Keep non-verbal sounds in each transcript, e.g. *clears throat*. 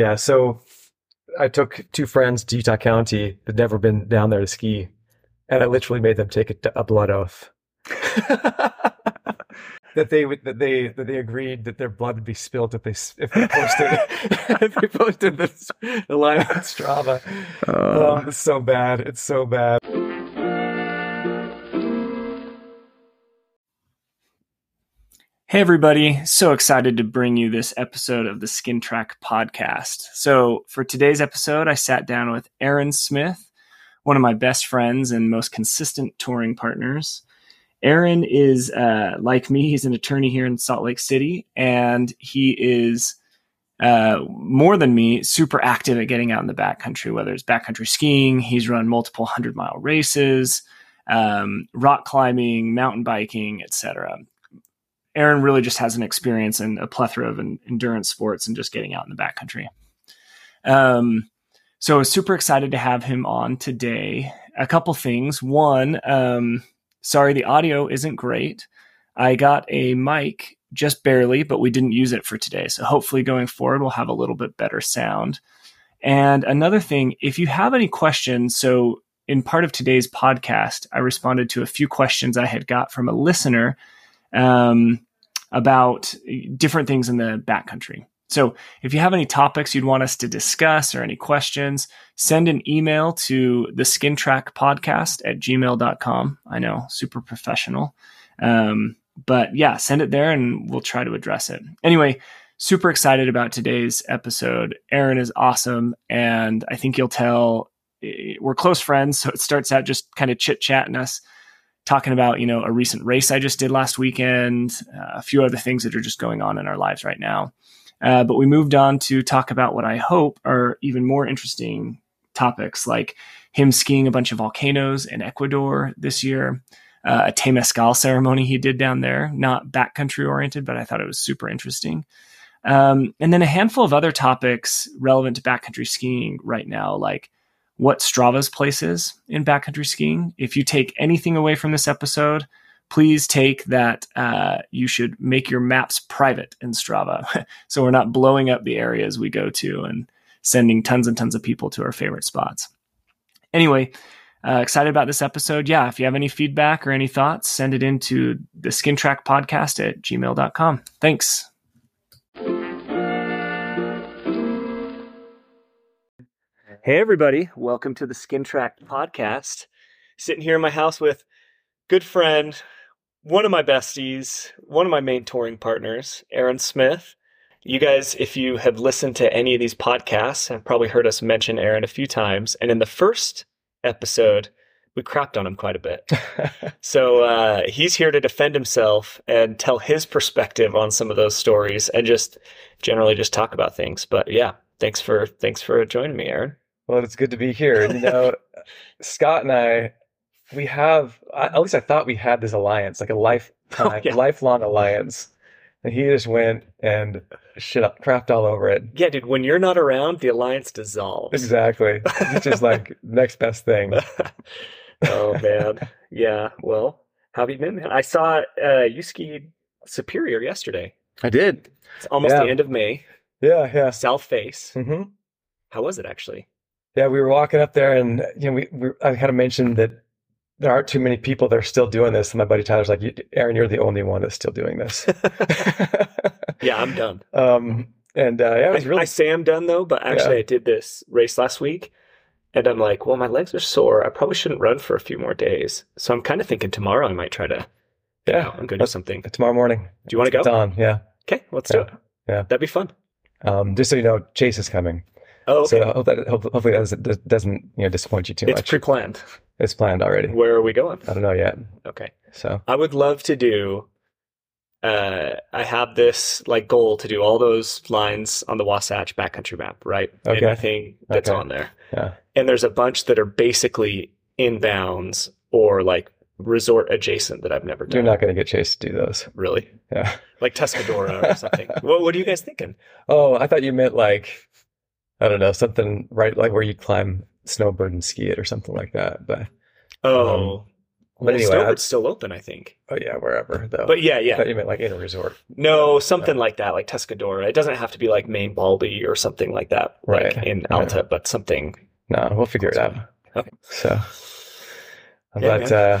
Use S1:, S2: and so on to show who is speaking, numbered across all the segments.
S1: Yeah. So I took two friends to Utah County that never been down there to ski, and I literally made them take a, a blood oath. *laughs* that they would that they that they agreed that their blood would be spilled if they if they posted *laughs* *laughs* if they posted this the line on Strava.
S2: Oh.
S1: Um, it's so bad. It's so bad.
S3: Hey, everybody. So excited to bring you this episode of the Skin Track podcast. So, for today's episode, I sat down with Aaron Smith, one of my best friends and most consistent touring partners. Aaron is, uh, like me, he's an attorney here in Salt Lake City, and he is uh, more than me, super active at getting out in the backcountry, whether it's backcountry skiing, he's run multiple hundred mile races, um, rock climbing, mountain biking, etc. Aaron really just has an experience in a plethora of endurance sports and just getting out in the backcountry. Um, so I was super excited to have him on today. A couple things. One, um, sorry, the audio isn't great. I got a mic just barely, but we didn't use it for today. So hopefully going forward, we'll have a little bit better sound. And another thing, if you have any questions, so in part of today's podcast, I responded to a few questions I had got from a listener um, about different things in the backcountry. So if you have any topics you'd want us to discuss or any questions, send an email to the skin track podcast at gmail.com. I know, super professional. Um, but yeah, send it there and we'll try to address it. Anyway, super excited about today's episode. Aaron is awesome. And I think you'll tell eh, we're close friends. So it starts out just kind of chit chatting us talking about you know a recent race I just did last weekend, uh, a few other things that are just going on in our lives right now. Uh, but we moved on to talk about what I hope are even more interesting topics, like him skiing a bunch of volcanoes in Ecuador this year, uh, a temazcal ceremony he did down there, not backcountry oriented, but I thought it was super interesting. Um, and then a handful of other topics relevant to backcountry skiing right now, like what Strava's place is in backcountry skiing. If you take anything away from this episode, please take that uh, you should make your maps private in Strava. *laughs* so we're not blowing up the areas we go to and sending tons and tons of people to our favorite spots. Anyway, uh, excited about this episode. Yeah, if you have any feedback or any thoughts, send it into the skin track podcast at gmail.com. Thanks. Hey, everybody. Welcome to the Skin Track podcast. Sitting here in my house with good friend, one of my besties, one of my main touring partners, Aaron Smith. You guys, if you have listened to any of these podcasts, have probably heard us mention Aaron a few times. And in the first episode, we crapped on him quite a bit. *laughs* so uh, he's here to defend himself and tell his perspective on some of those stories and just generally just talk about things. But yeah, thanks for thanks for joining me, Aaron.
S1: Well, it's good to be here. You *laughs* know, Scott and I, we have at least I thought we had this alliance, like a lifetime, *laughs* oh, yeah. lifelong alliance. And he just went and shit up, crapped all over it.
S3: Yeah, dude. When you're not around, the alliance dissolves.
S1: Exactly. *laughs* It's just like next best thing.
S3: oh man. Yeah. Well, how have you been, man? I saw uh, you skied Superior yesterday.
S1: I did.
S3: It's almost yeah. the end of May.
S1: Yeah, yeah.
S3: South Face.
S1: Mm-hmm.
S3: How was it actually?
S1: Yeah, we were walking up there, and you know, we, we I kind of mentioned that there aren't too many people that are still doing this. And my buddy Tyler's like, Aaron, you're the only one that's still doing this. *laughs*
S3: yeah, I'm done. *laughs*
S1: Um, and uh, yeah, it was really.
S3: I, I say I'm done though, but actually, yeah. I did this race last week, and I'm like, well, my legs are sore. I probably shouldn't run for a few more days. So I'm kind of thinking tomorrow I might try to.
S1: Yeah,
S3: I'm going to do something
S1: tomorrow morning.
S3: Do you want to go?
S1: It's on. Yeah.
S3: Okay, let's
S1: yeah.
S3: do it.
S1: Yeah,
S3: that'd be fun.
S1: Um, just so you know, Chase is coming.
S3: Oh, okay.
S1: So hope that, hopefully that doesn't you know disappoint you too
S3: it's
S1: much.
S3: It's pre-planned.
S1: It's planned already.
S3: Where are we going?
S1: I don't know yet.
S3: Okay.
S1: So
S3: I would love to do. Uh, I have this like goal to do all those lines on the Wasatch backcountry map, right?
S1: Okay.
S3: Anything that's
S1: okay.
S3: on there.
S1: Yeah.
S3: And there's a bunch that are basically inbounds or like resort adjacent that I've never done.
S1: You're not going to get Chase to do those.
S3: Really?
S1: Yeah.
S3: Like Tuscarora or something. *laughs* what, what are you guys thinking?
S1: Oh, I thought you meant like I don't know, something right like where you climb snowbird and ski it or something like that. But
S3: oh,
S1: um, But anyway,
S3: Stover's still open, I think.
S1: Oh yeah, wherever though.
S3: But yeah,
S1: I
S3: yeah.
S1: thought you meant like in a resort.
S3: No, something like that, like Tuscarora. It doesn't have to be like Maine Baldy or something like that, like
S1: Right.
S3: in
S1: Yeah.
S3: Alta, but something.
S1: No, we'll figure it out.
S3: Okay.
S1: So,
S3: Yeah,
S1: but uh,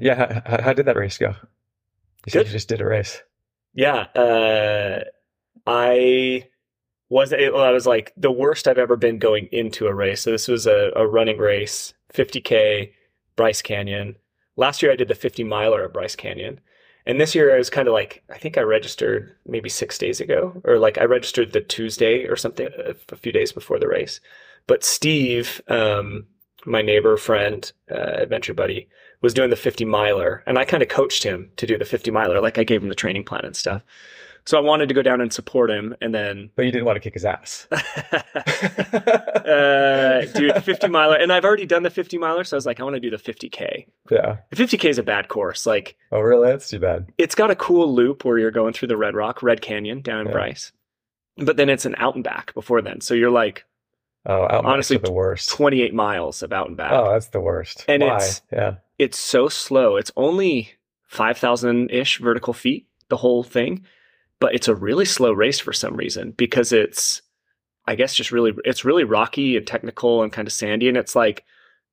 S1: yeah, how, how did that race go? You said you just did a race.
S3: Yeah, uh, I was it, well, I was like the worst I've ever been going into a race. So this was a, a running race, 50k, Bryce Canyon. Last year I did the 50 miler at Bryce Canyon, and this year I was kind of like I think I registered maybe six days ago, or like I registered the Tuesday or something, a, a few days before the race. But Steve, um, my neighbor, friend, uh, adventure buddy, was doing the 50 miler, and I kind of coached him to do the 50 miler. Like I gave him the training plan and stuff. So I wanted to go down and support him, and then,
S1: But you didn't want to kick his ass. *laughs*
S3: uh, dude, 50 miler, and I've already done the 50 miler, so I was like, I want to do the 50k.
S1: yeah.
S3: The 50k is a bad course. Like
S1: Oh, really? That's too bad.
S3: it's got a cool loop where you're going through the Red Rock, Red Canyon down in
S1: Yeah.
S3: Bryce, but then it's an out and back before then. So you're like
S1: Oh, out
S3: Honestly,
S1: honestly, the worst.
S3: 28 miles of out and back.
S1: Oh, that's the worst.
S3: And
S1: Why?
S3: it's-
S1: yeah.
S3: it's so slow. It's only 5,000 ish vertical feet, the whole thing, but it's a really slow race for some reason because it's, I guess, just really, it's really rocky and technical and kind of sandy. And it's like,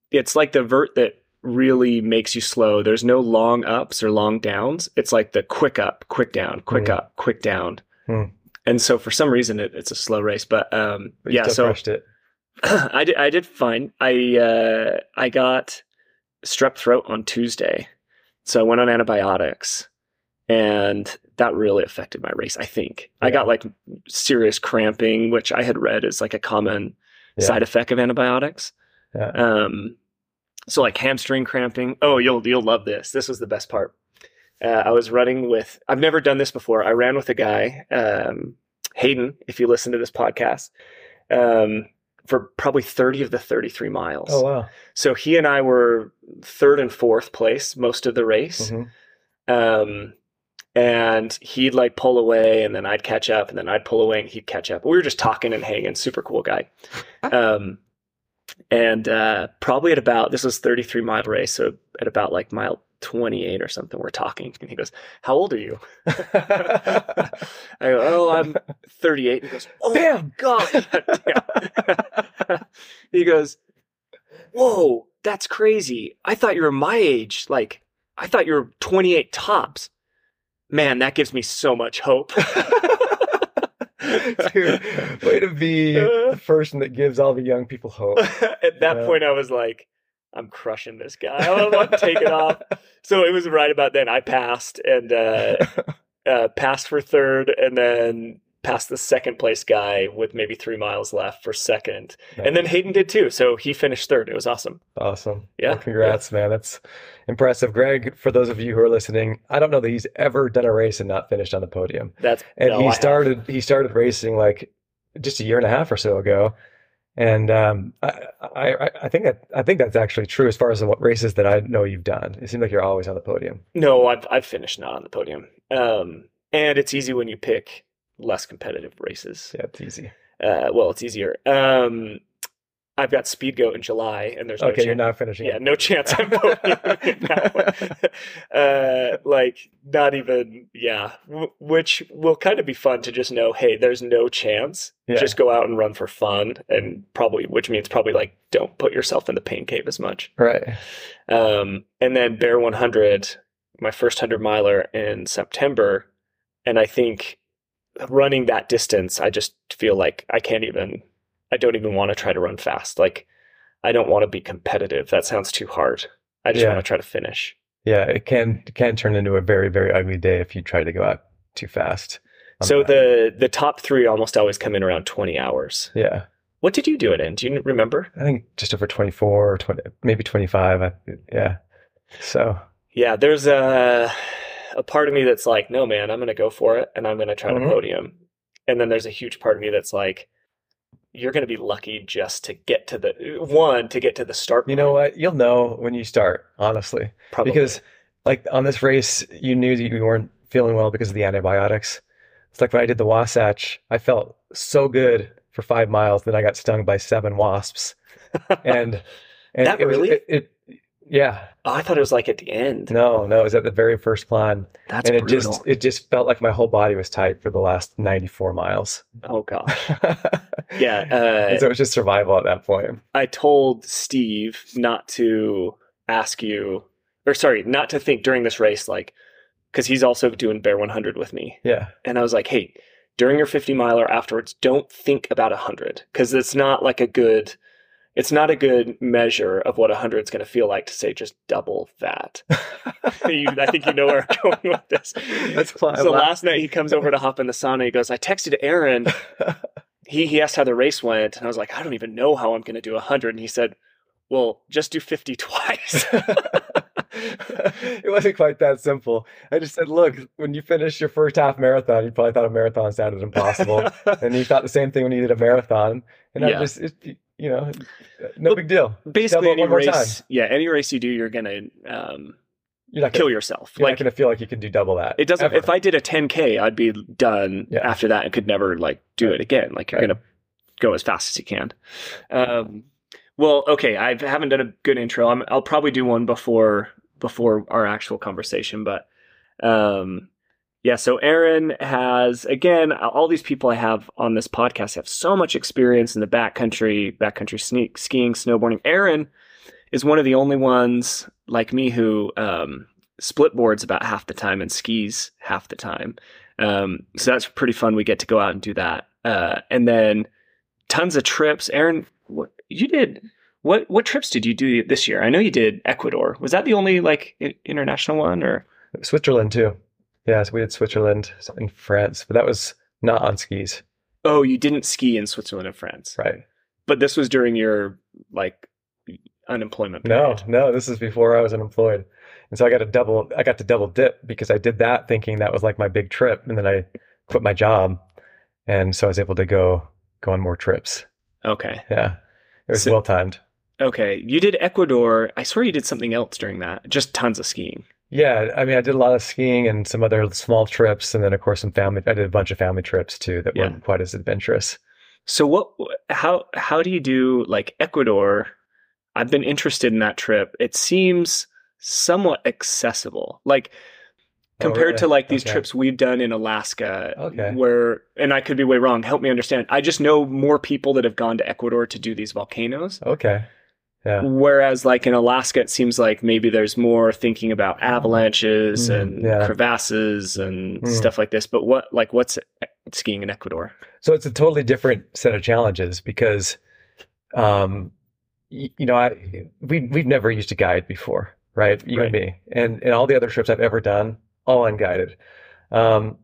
S3: it's like the vert that really makes you slow. There's no long ups or long downs. It's like the quick up, quick down, quick
S1: Hmm.
S3: up, quick down.
S1: Hmm.
S3: And so for some reason, it, it's a slow race. But um,
S1: But
S3: yeah, so. *clears throat* I did. I did fine. I uh, I got strep throat on Tuesday, so I went on antibiotics, and that really affected my race. I think I got like serious cramping, which I had read is like a common
S1: Yeah.
S3: side effect of antibiotics.
S1: Yeah.
S3: Um, so like hamstring cramping. Oh, you'll you'll love this. This was the best part. Uh, I was running with. I've never done this before. I ran with a guy, um, Hayden. If you listen to this podcast, um, for probably thirty of the thirty-three miles.
S1: Oh, wow.
S3: So he and I were third and fourth place most of the race.
S1: Mhm.
S3: Um, and he'd like pull away and then I'd catch up and then I'd pull away and he'd catch up. We were just talking and hanging, super cool guy. Um, and uh, probably at about, this was 33 mile race. So at about like mile 28 or something, we're talking and he goes, how old are you? *laughs* I go, oh, I'm 38. He goes, oh,
S1: Damn.
S3: God. *laughs* *laughs* he goes, whoa, that's crazy. I thought you were my age. Like, I thought you were 28 tops. Man, that gives me so much hope. *laughs*
S1: Dude, way to be the person that gives all the young people hope. *laughs*
S3: At that
S1: Yeah.
S3: point, I was like, I'm crushing this guy. I don't want to take it off. *laughs* So it was right about then. I passed and uh, uh, passed for third, and then passed the second place guy with maybe three miles left for second. And then Hayden did too. So he finished third. It was awesome.
S1: Awesome.
S3: Yeah,
S1: Well, congrats, man. That's impressive. Greg, for those of you who are listening, I don't know that he's ever done a race and not finished on the podium.
S3: That's
S1: And
S3: no, I
S1: he
S3: have.
S1: started he started racing like just a year and a half or so ago. And um, I, I I- I think that I think that's actually true as far as the races that I know you've done. It seems like you're always on the podium.
S3: No, I've I've finished not on the podium. Um, and it's easy when you pick less competitive races.
S1: Yeah, it's easy.
S3: Uh, well, it's easier. Um, I've got Speed Goat in July, and there's no
S1: Okay, you're
S3: chan-
S1: not finishing.
S3: Yeah,
S1: it.
S3: no chance I'm podiuming *laughs* that one. *laughs* uh, like not even yeah, w- which will kind of be fun to just know. Hey, there's no chance.
S1: Yeah.
S3: Just go out and run for fun, and probably which means probably like don't put yourself in the pain cave as much.
S1: Right.
S3: Um, and then Bear 100, my first 100 miler in September. And I think running that distance, I just feel like I can't even, I don't even want to try to run fast. Like, I don't want to be competitive. That sounds too hard. I just
S1: Yeah.
S3: want to try to finish.
S1: Yeah, it can it can turn into a very very ugly day if you try to go out too fast. on
S3: So the the top three almost always come in around 20 hours.
S1: yeah,
S3: What did you do it in? Do you remember?
S1: I think just over 24 or 20, maybe 25. Yeah. So
S3: Yeah, there's a a part of me that's like, no, man, I'm gonna go for it, and I'm gonna try
S1: Mhm.
S3: to podium. And then there's a huge part of me that's like, you're gonna be lucky just to get to the one to get to the start.
S1: you know what? You'll know when you start, honestly,
S3: Probably.
S1: because like on this race, you knew that you weren't feeling well because of the antibiotics. It's like when I did the Wasatch, I felt so good for five miles, then I got stung by seven wasps, *laughs* and and
S3: That
S1: it was
S3: really?
S1: it, it Yeah.
S3: Oh, I thought it was like at the end.
S1: No, no, it was at the very first climb.
S4: That's
S1: and it
S4: brutal.
S1: just it just felt like my whole body was tight for the last 94 miles.
S3: Oh gosh. *laughs* Yeah. Uh,
S1: so it was just survival at that point.
S3: I told Steve not to ask you, or sorry, not to think during this race, like, because he's also doing Bear 100 with me.
S1: Yeah.
S3: And I was like, hey, during your 50 miler afterwards, don't think about 100 because it's not like a good, it's not a good measure of what 100 is going to feel like to say just double that. *laughs* you, I think you know where I'm going with this.
S1: That's I
S3: So
S1: laugh.
S3: last night he comes over to hop in the sauna. He goes, I texted Aaron. *laughs* He he asked how the race went, and I was like, I don't even know how I'm going to do 100. And he said, Well, just do 50 *laughs* twice.
S1: it wasn't quite that simple. I just said, look, when you finish your first half marathon, you probably thought a marathon sounded impossible. and you thought the same thing when you did a marathon. And I just, it, you know, no
S3: Well,
S1: big deal.
S3: Basically, any race, yeah, any race you do, you're going to um,
S1: You're not
S3: kill
S1: gonna,
S3: yourself.
S1: you're not going to feel like you can do double that.
S3: it doesn't.
S1: ever.
S3: If I did a 10k, I'd be done
S1: Yeah.
S3: after that and could never like do
S1: Right.
S3: it again. Like you're
S1: Right.
S3: going to go as fast as you can. Um, well, okay, I haven't done a good intro. I'm, I'll probably do one before before our actual conversation, but um, yeah. So Aaron has again all these people I have on this podcast have so much experience in the backcountry, backcountry sneak, skiing, snowboarding. Aaron is one of the only ones like me who um, split boards about half the time and skis half the time. Um, so that's pretty fun. We get to go out and do that, uh, and then tons of trips. Aaron, what you did? What what trips did you do this year? I know you did Ecuador. Was that the only like international one, or
S1: Switzerland too. Yeah, so we did Switzerland and France, but that was not on skis,
S3: oh, you didn't ski in Switzerland and France?
S1: right?
S3: But this was during your like unemployment.
S1: No, no, this is before I was unemployed. And so I got a double I got to double dip because I did that thinking that was like my big trip and then I quit my job and so I was able to go go on more trips.
S3: Okay.
S1: Yeah. It was
S3: So-
S1: well timed.
S3: Okay. You did Ecuador. I swear you did something else during that. Just tons of skiing.
S1: Yeah, I mean I did a lot of skiing and some other small trips and then of course some family I did a bunch of family trips too that
S3: Yeah.
S1: weren't quite as adventurous.
S3: So what? How how do you do like Ecuador? I've been interested in that trip. It seems somewhat accessible, like
S1: Oh,
S3: compared to like these
S1: Okay.
S3: trips we've done in Alaska.
S1: Okay.
S3: Where and I could be way wrong. Help me understand. I just know more people that have gone to Ecuador to do these volcanoes.
S1: Okay. Yeah.
S3: Whereas like in Alaska, it seems like maybe there's more thinking about avalanches
S1: Mm,
S3: and
S1: yeah.
S3: crevasses and
S1: Mm.
S3: stuff like this. But what like what's skiing in Ecuador?
S1: So it's a totally different set of challenges because, um, y- you know, I we we've never used a guide before, right? You and me, and and all the other trips I've ever done, all unguided. Um,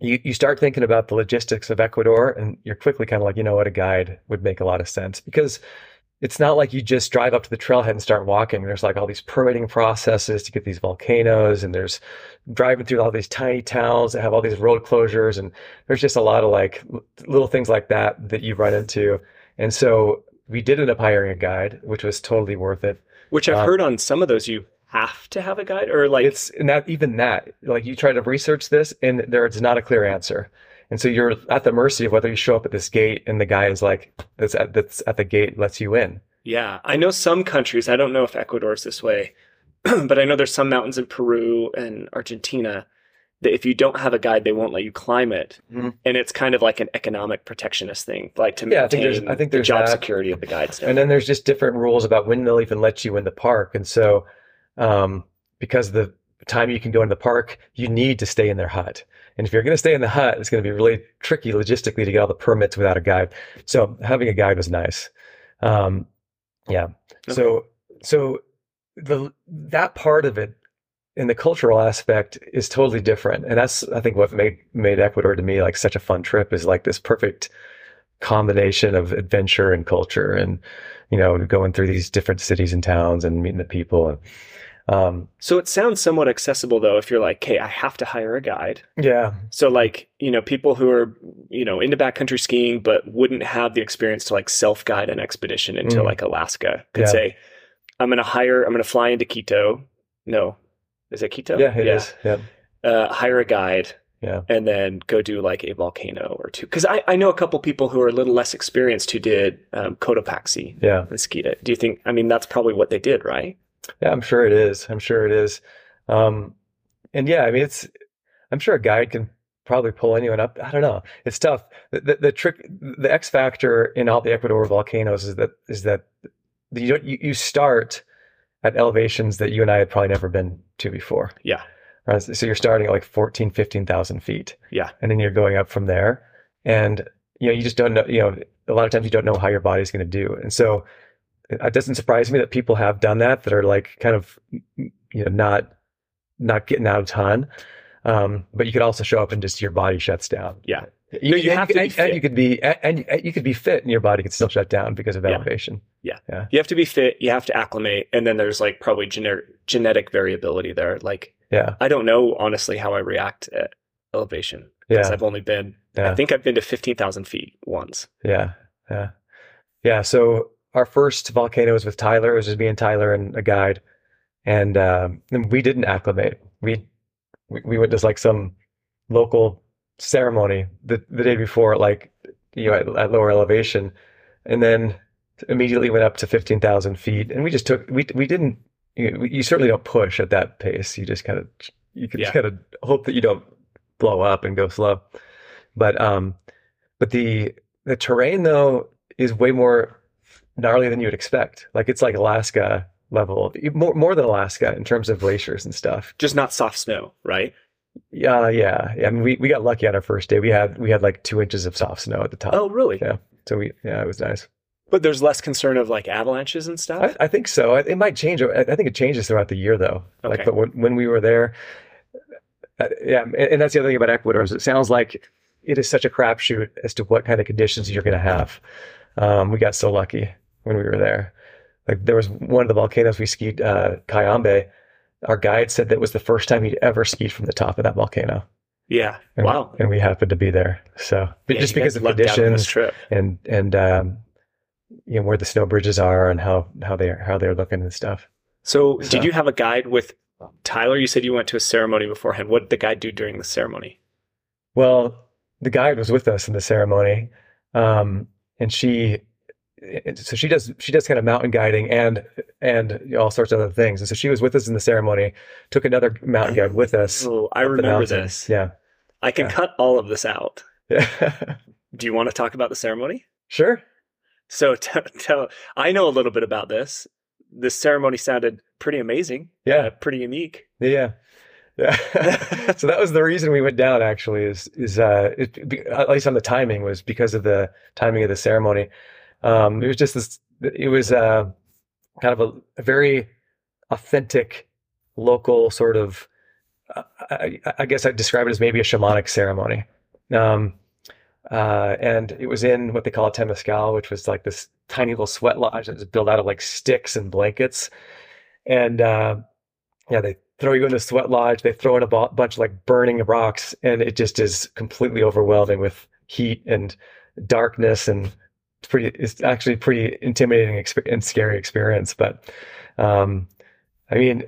S1: you you start thinking about the logistics of Ecuador, and you're quickly kind of like, you know what, a guide would make a lot of sense because it's not like you just drive up to the trailhead and start walking. There's like all these permitting processes to get these volcanoes, and there's driving through all these tiny towns that have all these road closures, and there's just a lot of like little things like that that you run into. And so we did end up hiring a guide, which was totally worth it.
S3: Which I've
S1: Um,
S3: heard on some of those you have to have a guide or like
S1: it's not even that like you try to research this and there's not a clear answer. And so you're at the mercy of whether you show up at this gate and the guy is like that's at that's at the gate lets you in.
S3: yeah. I know some countries, I don't know if Ecuador is this way, *clears throat* but I know there's some mountains in Peru and Argentina that if you don't have a guide, they won't let you climb it.
S1: Mhm.
S3: And it's kind of like an economic protectionist thing, like to
S1: Yeah, I think
S3: maintain
S1: there's- I think
S3: the job
S1: that.
S3: security of the guides.
S1: And then there's just different rules about when they'll even let you in the park. And so, um, because of the time you can go in the park, you need to stay in their hut. And if you're going to stay in the hut, it's going to be really tricky logistically to get all the permits without a guide. So having a guide was nice. Um, yeah. So, so the, that part of it in the cultural aspect is totally different. And that's, I think what made, made Ecuador to me like such a fun trip is like this perfect combination of adventure and culture and, you know, going through these different cities and towns and meeting the people. And, um,
S3: so it sounds somewhat accessible though if you're like, hey, I have to hire a guide.
S1: yeah,
S3: So like, you know, people who are, you know, into backcountry skiing but wouldn't have the experience to like self-guide an expedition into
S1: Mm.
S3: like Alaska could
S1: Yeah.
S3: say, I'm going to hire, I'm going to fly into Quito. No. Is it Quito?
S1: yeah, it is. Yeah.
S3: Uh, hire a guide
S1: Yeah.
S3: and then go do like a volcano or two. Cause I, I know a couple people who are a little less experienced who did um, Cotopaxi
S1: Yeah.
S3: and it. Do you think, I mean, that's probably what they did, right?
S1: Yeah, I'm sure it is. I'm sure it is. Um, and yeah, I mean, it's, I'm sure a guide can probably pull anyone up. I don't know. It's tough. The, the, the trick, the X factor in all the Ecuador volcanoes is that, is that you, you, you start at elevations that you and I had probably never been to before.
S3: Yeah.
S1: Right? So you're starting at like 14, 15,000 feet.
S3: Yeah.
S1: And then you're going up from there. And, you know, you just don't know, you know, a lot of times you don't know how your body's going to do. And so it doesn't surprise me that people have done that, that are like kind of, you know, not, not getting out a ton. Um, but you could also show up and just your body shuts down.
S3: Yeah.
S1: You,
S3: you have to be
S1: and,
S3: fit.
S1: and you could be and, and you could be fit and your body could still shut down because of elevation.
S3: Yeah.
S1: elevation.
S3: You have to be fit. You have to acclimate, and then there's like probably gener- genetic variability there. Like
S1: Yeah.
S3: I don't know honestly how I react at elevation because
S1: Yeah.
S3: I've only been.
S1: Yeah.
S3: I think I've been to fifteen thousand feet once.
S1: Yeah, yeah, yeah. So our first volcano was with Tyler. It was just me and Tyler and a guide, and um, we didn't acclimate. We we, to like some local ceremony the the day before, like you know, at, at lower elevation, and then immediately went up to fifteen thousand feet, and we just took we we didn't. You, know, you certainly don't push at that pace. You just kind of you can
S3: Yeah.
S1: kind of hope that you don't blow up and go slow. But um, but the the terrain though is way more gnarly than you would expect. Like it's like Alaska level, more more than Alaska in terms of glaciers and stuff.
S3: Just not soft snow, right?
S1: Yeah, yeah. yeah. I mean, we, we got lucky on our first day. We had we had like two inches of soft snow at the top.
S3: Oh, really?
S1: Yeah. So we yeah, it was nice.
S3: But there's less concern of like avalanches and stuff.
S1: I, I think so. It might change. I think it changes throughout the year though. Like,
S3: Okay.
S1: but when when we were there, uh, yeah, and, and that's the other thing about Ecuador is it sounds like it is such a crapshoot as to what kind of conditions you're going to have. Um, we got so lucky when we were there. Like there was one of the volcanoes we skied, uh, Cayambe. Our guide said that was the first time he'd ever skied from the top of that volcano.
S3: yeah.
S1: And,
S3: Wow.
S1: And we happened to be there. So
S3: Yeah,
S1: just because of
S3: lucked out on this
S1: conditions
S3: trip.
S1: and and um, you know where the snow bridges are and how how they're, how they're looking and stuff.
S3: So,
S1: So-
S3: did you have a guide with Tyler? You said you went to a ceremony beforehand. What did the guide do during the ceremony?
S1: Well, the guide was with us in the ceremony, um, and she, so she does she does kind of mountain guiding and and all sorts of other things. And so she was with us in the ceremony. Took another mountain guide with us.
S3: Oh, I remember this.
S1: Yeah,
S3: I can
S1: Yeah.
S3: cut all of this out.
S1: yeah. *laughs*
S3: Do you want to talk about the ceremony?
S1: sure.
S3: So, *laughs* t- tell. I know a little bit about this. This ceremony sounded pretty amazing.
S1: Yeah,
S3: uh, pretty unique.
S1: yeah, yeah. *laughs* so that was the reason we went down. Actually, is is uh, it, at least on the timing was because of the timing of the ceremony. Um, it was just this. It was uh, kind of a, a very authentic, local sort of. uh, I, I guess I'd describe it as maybe a shamanic ceremony. Um, uh, and it was in what they call a temazcal, which was like this tiny little sweat lodge that was built out of like sticks and blankets. And uh, yeah, they throw you in the sweat lodge. They throw in a bunch of like burning rocks, and it just is completely overwhelming with heat and darkness, and it's pretty. It's actually pretty intimidating exp- and scary experience. But um, I mean,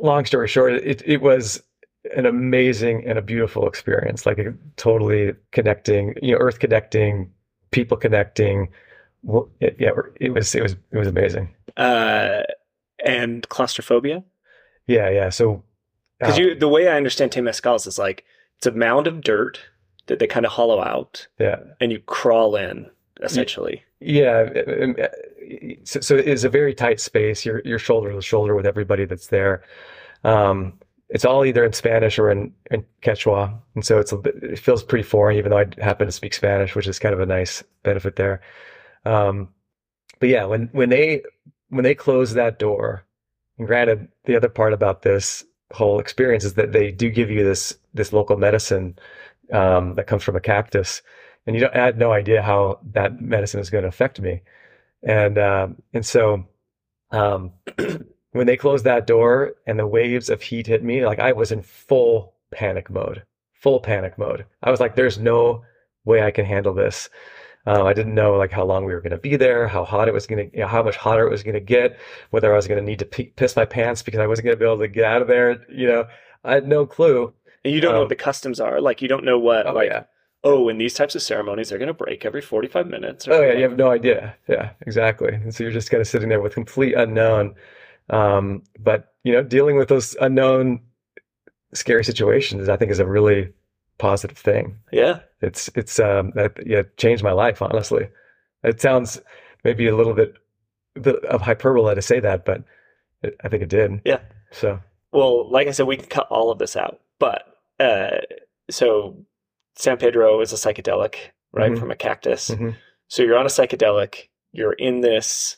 S1: long story short, it it was an amazing and a beautiful experience. Like a totally connecting, you know, Earth connecting, people connecting. Well, it, yeah, it was it was it was amazing.
S3: Uh, and claustrophobia.
S1: Yeah, yeah. So
S3: Because you, the way I understand temazcals is like it's a mound of dirt that they kind of hollow out,
S1: yeah.
S3: and you crawl in essentially.
S1: Yeah, um, uh, so, so it's a very tight space. You're you're shoulder to shoulder with everybody that's there. Um, it's all either in Spanish or in, in Quechua, and so it's a bit, it feels pretty foreign, even though I happen to speak Spanish, which is kind of a nice benefit there. Um, but yeah, when when they when they close that door, and granted, the other part about this whole experience is that they do give you this this local medicine um, that comes from a cactus, and you don't I had no idea how that medicine is going to affect me, and um, and so um, *clears throat* when they closed that door and the waves of heat hit me, like I was in full panic mode, full panic mode. I was like, "There's no way I can handle this." Uh, I didn't know like how long we were going to be there, how hot it was going to, you know, how much hotter it was going to get, whether I was going to need to p- piss my pants because I wasn't going to be able to get out of there. You know, I had no clue.
S3: And you don't know
S1: Um,
S3: what the customs are. Like you don't know what
S1: Oh
S3: like
S1: yeah,
S3: oh, in these types of ceremonies they're gonna break every forty five minutes. or
S1: oh yeah, you have no idea. Yeah, exactly. And so you're just kind of sitting there with complete unknown. Um, but you know, dealing with those unknown, scary situations, I think, is a really positive thing.
S3: Yeah,
S1: it's it's um, that, yeah, changed my life. Honestly, it sounds maybe a little bit, bit of hyperbole to say that, but it, I think it did.
S3: Yeah.
S1: So
S3: well, like I said, we can cut all of this out, but uh, so San Pedro is a psychedelic, right,
S1: Mhm.
S3: from a cactus.
S1: Mhm.
S3: So you're on a psychedelic. You're in this.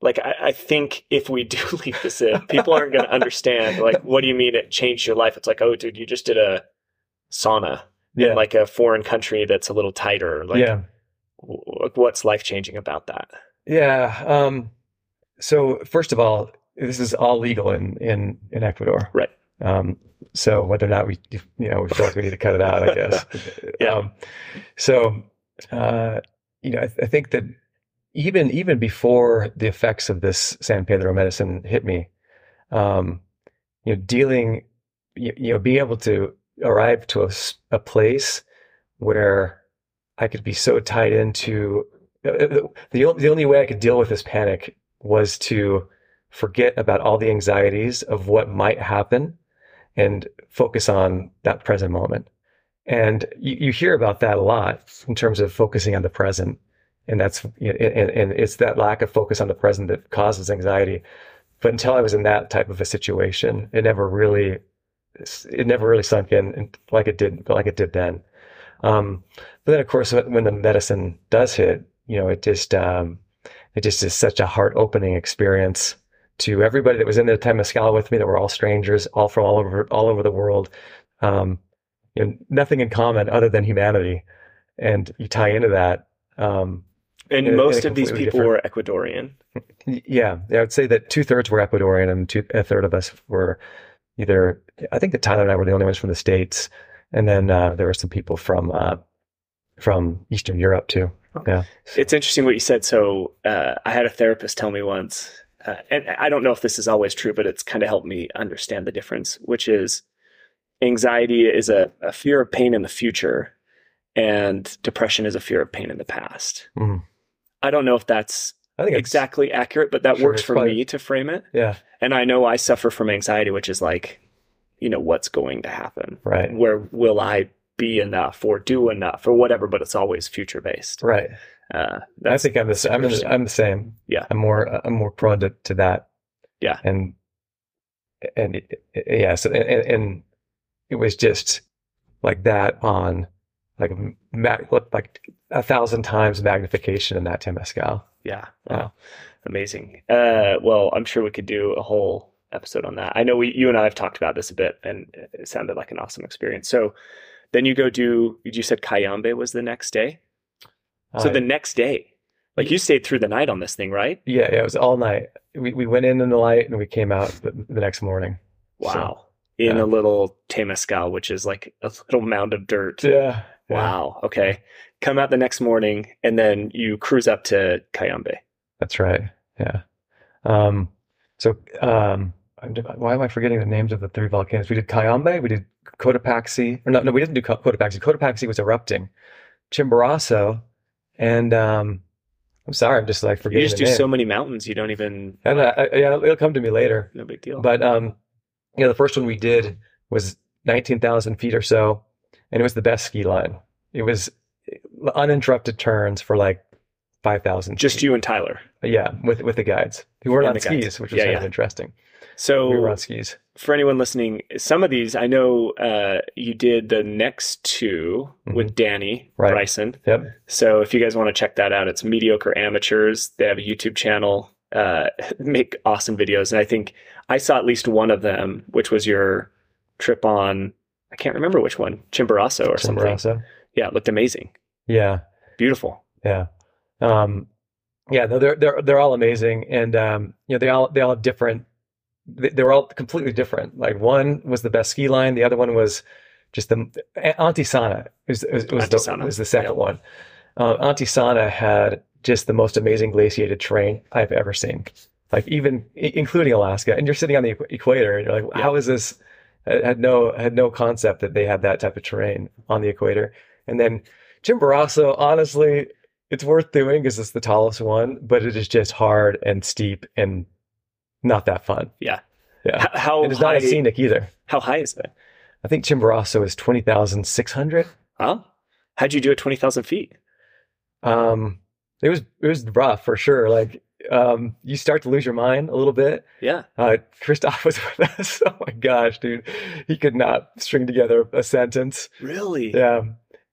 S3: Like I, I think if we *laughs* do leave this in, people aren't going to understand. Like, what do you mean it changed your life? It's like, oh, dude, you just did a sauna
S1: yeah,
S3: in like a foreign country that's a little tighter. Like,
S1: yeah.
S3: w- what's life changing about that?
S1: Yeah. Um, so first of all, this is all legal in in in Ecuador.
S3: Right.
S1: Um, so whether or not we you know we feel like we need to cut it out, I *laughs* guess.
S3: Yeah.
S1: Um, so uh, you know, I, I think that even even before the effects of this San Pedro medicine hit me, um, you know, dealing, you, you know, being able to arrive to a place where I could be so tied into uh, the the only way I could deal with this panic was to forget about all the anxieties of what might happen and focus on that present moment. And you, you hear about that a lot in terms of focusing on the present. And that's, and, and it's that lack of focus on the present that causes anxiety. But until I was in that type of a situation, it never really, it never really sunk in like it did, like it did then. Um, but then of course, when the medicine does hit, you know, it just, um, it just is such a heart opening experience to everybody that was in the temazcal with me that were all strangers, all from all over, all over the world. Um, you know, nothing in common other than humanity. And you tie into that. Um,
S3: And
S1: In
S3: most
S1: in
S3: of these people
S1: different-
S3: were Ecuadorian.
S1: yeah, I would say that two thirds were Ecuadorian and two, a third of us were either, I think that Tyler and I were the only ones from the States. And then, uh, there were some people from, uh, from Eastern Europe too. Yeah.
S3: It's interesting what you said. So uh, I had a therapist tell me once, uh, and I don't know if this is always true, but it's kind of helped me understand the difference, which is anxiety is a, a fear of pain in the future, and depression is a fear of pain in the past.
S1: Mhm.
S3: I don't know if that's
S1: I think
S3: exactly accurate, but that
S1: Sure,
S3: works for
S1: probably-
S3: me to frame it.
S1: yeah,
S3: And I know I suffer from anxiety, which is like, you know, what's going to happen?
S1: right.
S3: Where will I be enough or do enough or whatever? But it's always future based.
S1: Right.
S3: Uh,
S1: I think I'm the, I'm, the. I'm the same.
S3: Yeah.
S1: I'm more, I'm more prone to, to that.
S3: Yeah.
S1: And, and yeah, so, and, and- it was just like that on like, mag, like a thousand times magnification in that temazcal.
S3: Yeah.
S1: Yeah.
S3: Wow. Amazing. Uh, well, I'm sure we could do a whole episode on that. I know we, you and I have talked about this a bit, and it sounded like an awesome experience. So then you go do. You said Cayambe was the next day. So
S1: I-
S3: the next day, like you stayed through the night on this thing, right?
S1: yeah, yeah, it was all night. We, we went in in the light and we came out the, the next morning.
S3: Wow. In
S1: yeah.
S3: a little temazcal, which is like a little mound of dirt.
S1: Yeah. yeah.
S3: Wow. Okay. Come out the next morning, and then you cruise up to Cayambe.
S1: That's right. Yeah. Um, so, um, I'm- why am I forgetting the names of the three volcanoes? We did Cayambe, we did Cotopaxi, or no, no, we didn't do Co- Cotopaxi. Cotopaxi was erupting. Chimborazo, and um, I'm sorry, I'm just like forgetting.
S3: You
S1: just
S3: do
S1: name.
S3: so many mountains, you don't even.
S1: and uh, I- yeah, it'll come to me later.
S3: no big deal.
S1: But um, you know, the first one we did was 19,000 feet or so, and it was the best ski line. It was uninterrupted turns for like 5,000.
S3: just
S1: feet.
S3: you and Tyler.
S1: Yeah, with with the guides. We weren't
S3: And
S1: on
S3: the guides.
S1: skis, which was
S3: Yeah,
S1: kind
S3: yeah.
S1: of interesting.
S3: So
S1: we were on skis.
S3: For anyone listening, some of these I know uh, you did the next 2 with Danny
S1: Mm-hmm. Right.
S3: Bryson.
S1: Yep.
S3: So if you guys want to check that out, it's Mediocre Amateurs. They have a YouTube channel, uh, *laughs* make awesome videos, and I think I saw at least one of them, which was your trip on. I can't remember which one, Chimborazo or something.
S1: Chimborazo.
S3: Yeah, it looked amazing,
S1: Yeah,
S3: beautiful.
S1: yeah, um, yeah. No, they're they're they're all amazing, and um, you know they all they all have different. They, were all completely different. Like one was the best ski line, the other one was just the Antisana. Was, was, was, the, was the second
S3: yeah.
S1: one. Um, Antisana had just the most amazing glaciated terrain I've ever seen. Like even including Alaska, and you're sitting on the equator, and you're like,
S3: Yeah.
S1: how is this? I had no had no concept that they had that type of terrain on the equator. And then Chimborazo, honestly, it's worth doing because it's the tallest one, but it is just hard and steep and not that fun.
S3: Yeah.
S1: Yeah.
S3: How
S1: it's
S3: high,
S1: not as scenic either.
S3: how high is it?
S1: I think Chimborazo is 20,600.
S3: Huh? How'd you do at 20,000 feet?
S1: Um, it was, it was rough for sure. Like, um, you start to lose your mind a little bit.
S3: Yeah.
S1: Uh, Christoph *laughs* was with us. Oh my gosh, dude. He could not string together a sentence.
S3: Really?
S1: Yeah.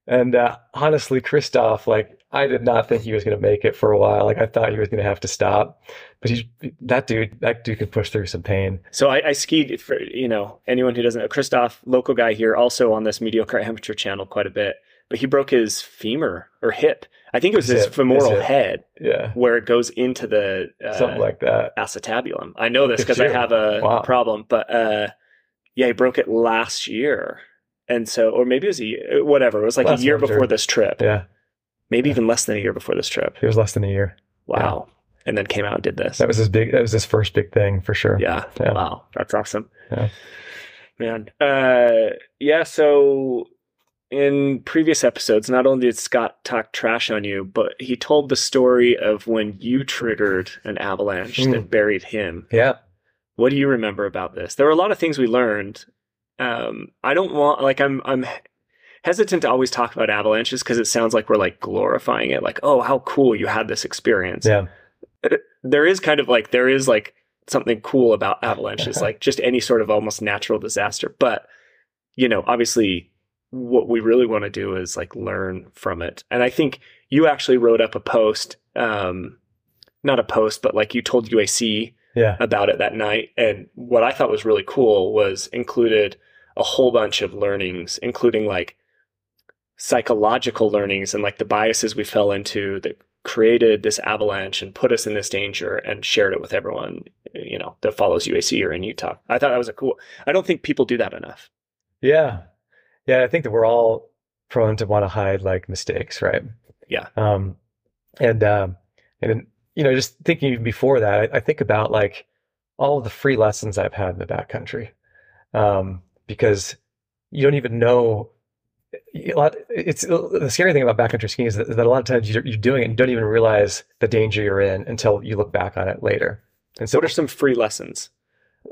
S1: And uh, honestly, Christoph, like, I did not think he was going to make it for a while. Like, I thought he was going to have to stop. But he's that dude. That dude could push through some pain.
S3: So I, I skied for you know anyone who doesn't know Christoph, local guy here, also on this mediocre amateur channel quite a bit. But he broke his femur or hip. I think it was
S1: His
S3: his, femoral
S1: his
S3: head
S1: Yeah,
S3: where it goes into the uh,
S1: something like that.
S3: acetabulum. I know this because I have a
S1: Wow.
S3: problem, but uh, yeah, he broke it last year, and so or maybe it was a whatever. It was like
S1: Last
S3: a year
S1: winter.
S3: before this trip,
S1: Yeah,
S3: maybe even less than a year before this trip.
S1: it was less than a year.
S3: Wow, and then came out and did this.
S1: That was his big. That was his first big thing for sure.
S3: Yeah.
S1: Yeah.
S3: Wow. That's awesome.
S1: Yeah.
S3: Man. Uh yeah, so in previous episodes, not only did Scott talk trash on you, but he told the story of when you triggered an avalanche
S1: Mm.
S3: that buried him.
S1: Yeah.
S3: What do you remember about this? There were a lot of things we learned. Um I don't want like I'm I'm hesitant to always talk about avalanches because it sounds like we're like glorifying it like, "Oh, how cool you had this experience."
S1: Yeah.
S3: there is kind of like there is like something cool about avalanches *laughs* like just any sort of almost natural disaster but you know obviously what we really want to do is like learn from it and i think you actually wrote up a post um not a post but like you told uac
S1: Yeah.
S3: about it that night and what i thought was really cool was included a whole bunch of learnings including like psychological learnings and like the biases we fell into that created this avalanche and put us in this danger and shared it with everyone you know that follows UAC or in Utah. I thought that was a cool. I don't think people do that enough.
S1: Yeah. Yeah. I think that we're all prone to want to hide like mistakes, right?
S3: Yeah.
S1: Um, and, um, and, you know, just thinking before that, I, I think about like all of the free lessons I've had in the backcountry. Um, because you don't even know a lot. It's the scary thing about backcountry skiing is that, that a lot of times you're, you're doing it and you don't even realize the danger you're in until you look back on it later. And so
S3: what are some free lessons?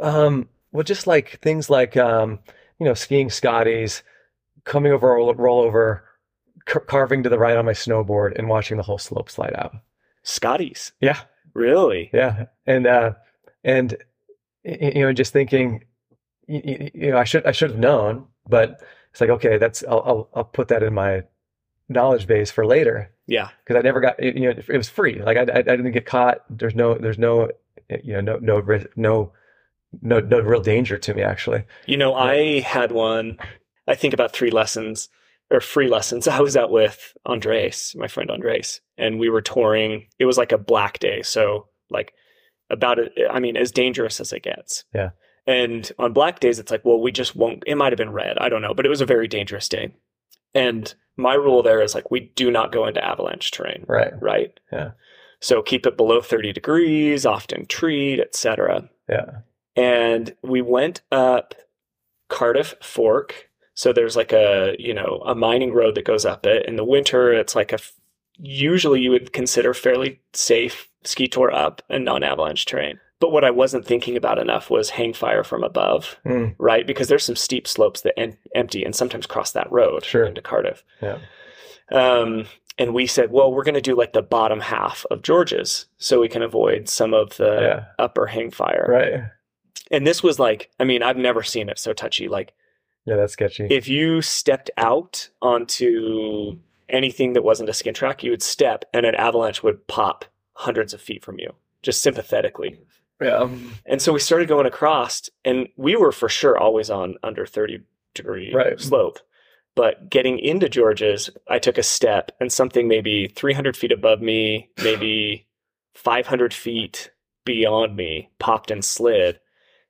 S1: um, well, just like things like um, you know, skiing Scotties, coming over a roll, roll car- carving to the right on my snowboard, and watching the whole slope slide out.
S3: Scotties.
S1: Yeah,
S3: Really?
S1: yeah, and uh, and you know, just thinking, y- y- you know, I should I should have known, but it's like okay, that's I'll I'll, I'll put that in my knowledge base for later
S3: Yeah.
S1: because I never got you know it was free. Like I, I I didn't get caught. There's no there's no you know no no no no no real danger to me actually.
S3: You know, I had one. I think about three lessons or free lessons. *laughs* I was out with Andres, my friend Andres, and we were touring. It was like a black day, so like about it. I mean, as dangerous as it gets.
S1: Yeah.
S3: And on black days, it's like, well, we just won't. It might have been red. I don't know, but it was a very dangerous day. And my rule there is like, we do not go into avalanche terrain,
S1: Right.
S3: right?
S1: Yeah.
S3: So keep it below 30 degrees, often treat, etc
S1: Yeah.
S3: and we went up Cardiff Fork. So there's like a you know a mining road that goes up it. In the winter, it's like a usually you would consider fairly safe ski tour up and non-avalanche terrain. But what I wasn't thinking about enough was hang fire from above,
S1: Mm,
S3: right? Because there's some steep slopes that en- empty and sometimes cross that road
S1: Sure.
S3: into Cardiff.
S1: yeah.
S3: Um, and we said, well, we're going to do like the bottom half of George's so we can avoid some of the
S1: Yeah.
S3: upper hang fire
S1: Right.
S3: and this was like i mean i've never seen it so touchy like
S1: Yeah, that's sketchy.
S3: if you stepped out onto anything that wasn't a skin track you would step and an avalanche would pop hundreds of feet from you just sympathetically
S1: yeah. um,
S3: and so we started going across and we were for sure always on under 30 degree
S1: Right.
S3: slope but getting into george's i took a step and something maybe 300 feet above me maybe *sighs* 500 feet beyond me popped and slid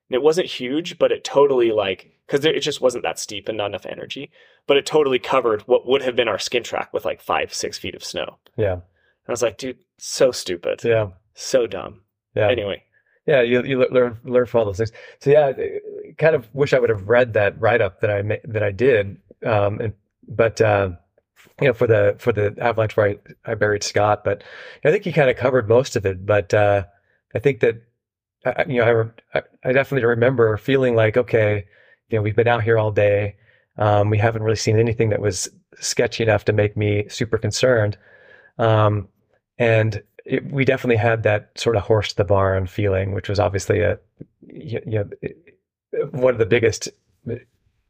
S3: and it wasn't huge but it totally like because it just wasn't that steep and not enough energy but it totally covered what would have been our skin track with like five six feet of snow
S1: Yeah.
S3: And i was like dude so stupid
S1: Yeah.
S3: so dumb
S1: Yeah.
S3: anyway
S1: Yeah. You you learn learn from all those things. So yeah, I kind of wish I would have read that write up that I that I did. Um, and but uh, you know, for the for the avalanche where I, I buried Scott, but I think he kind of covered most of it. But uh, I think that I, you know, I, I definitely remember feeling like, okay, you know, we've been out here all day. Um, we haven't really seen anything that was sketchy enough to make me super concerned. Um, and it, we definitely had that sort of horse to the barn feeling, which was obviously a, you know, one of the biggest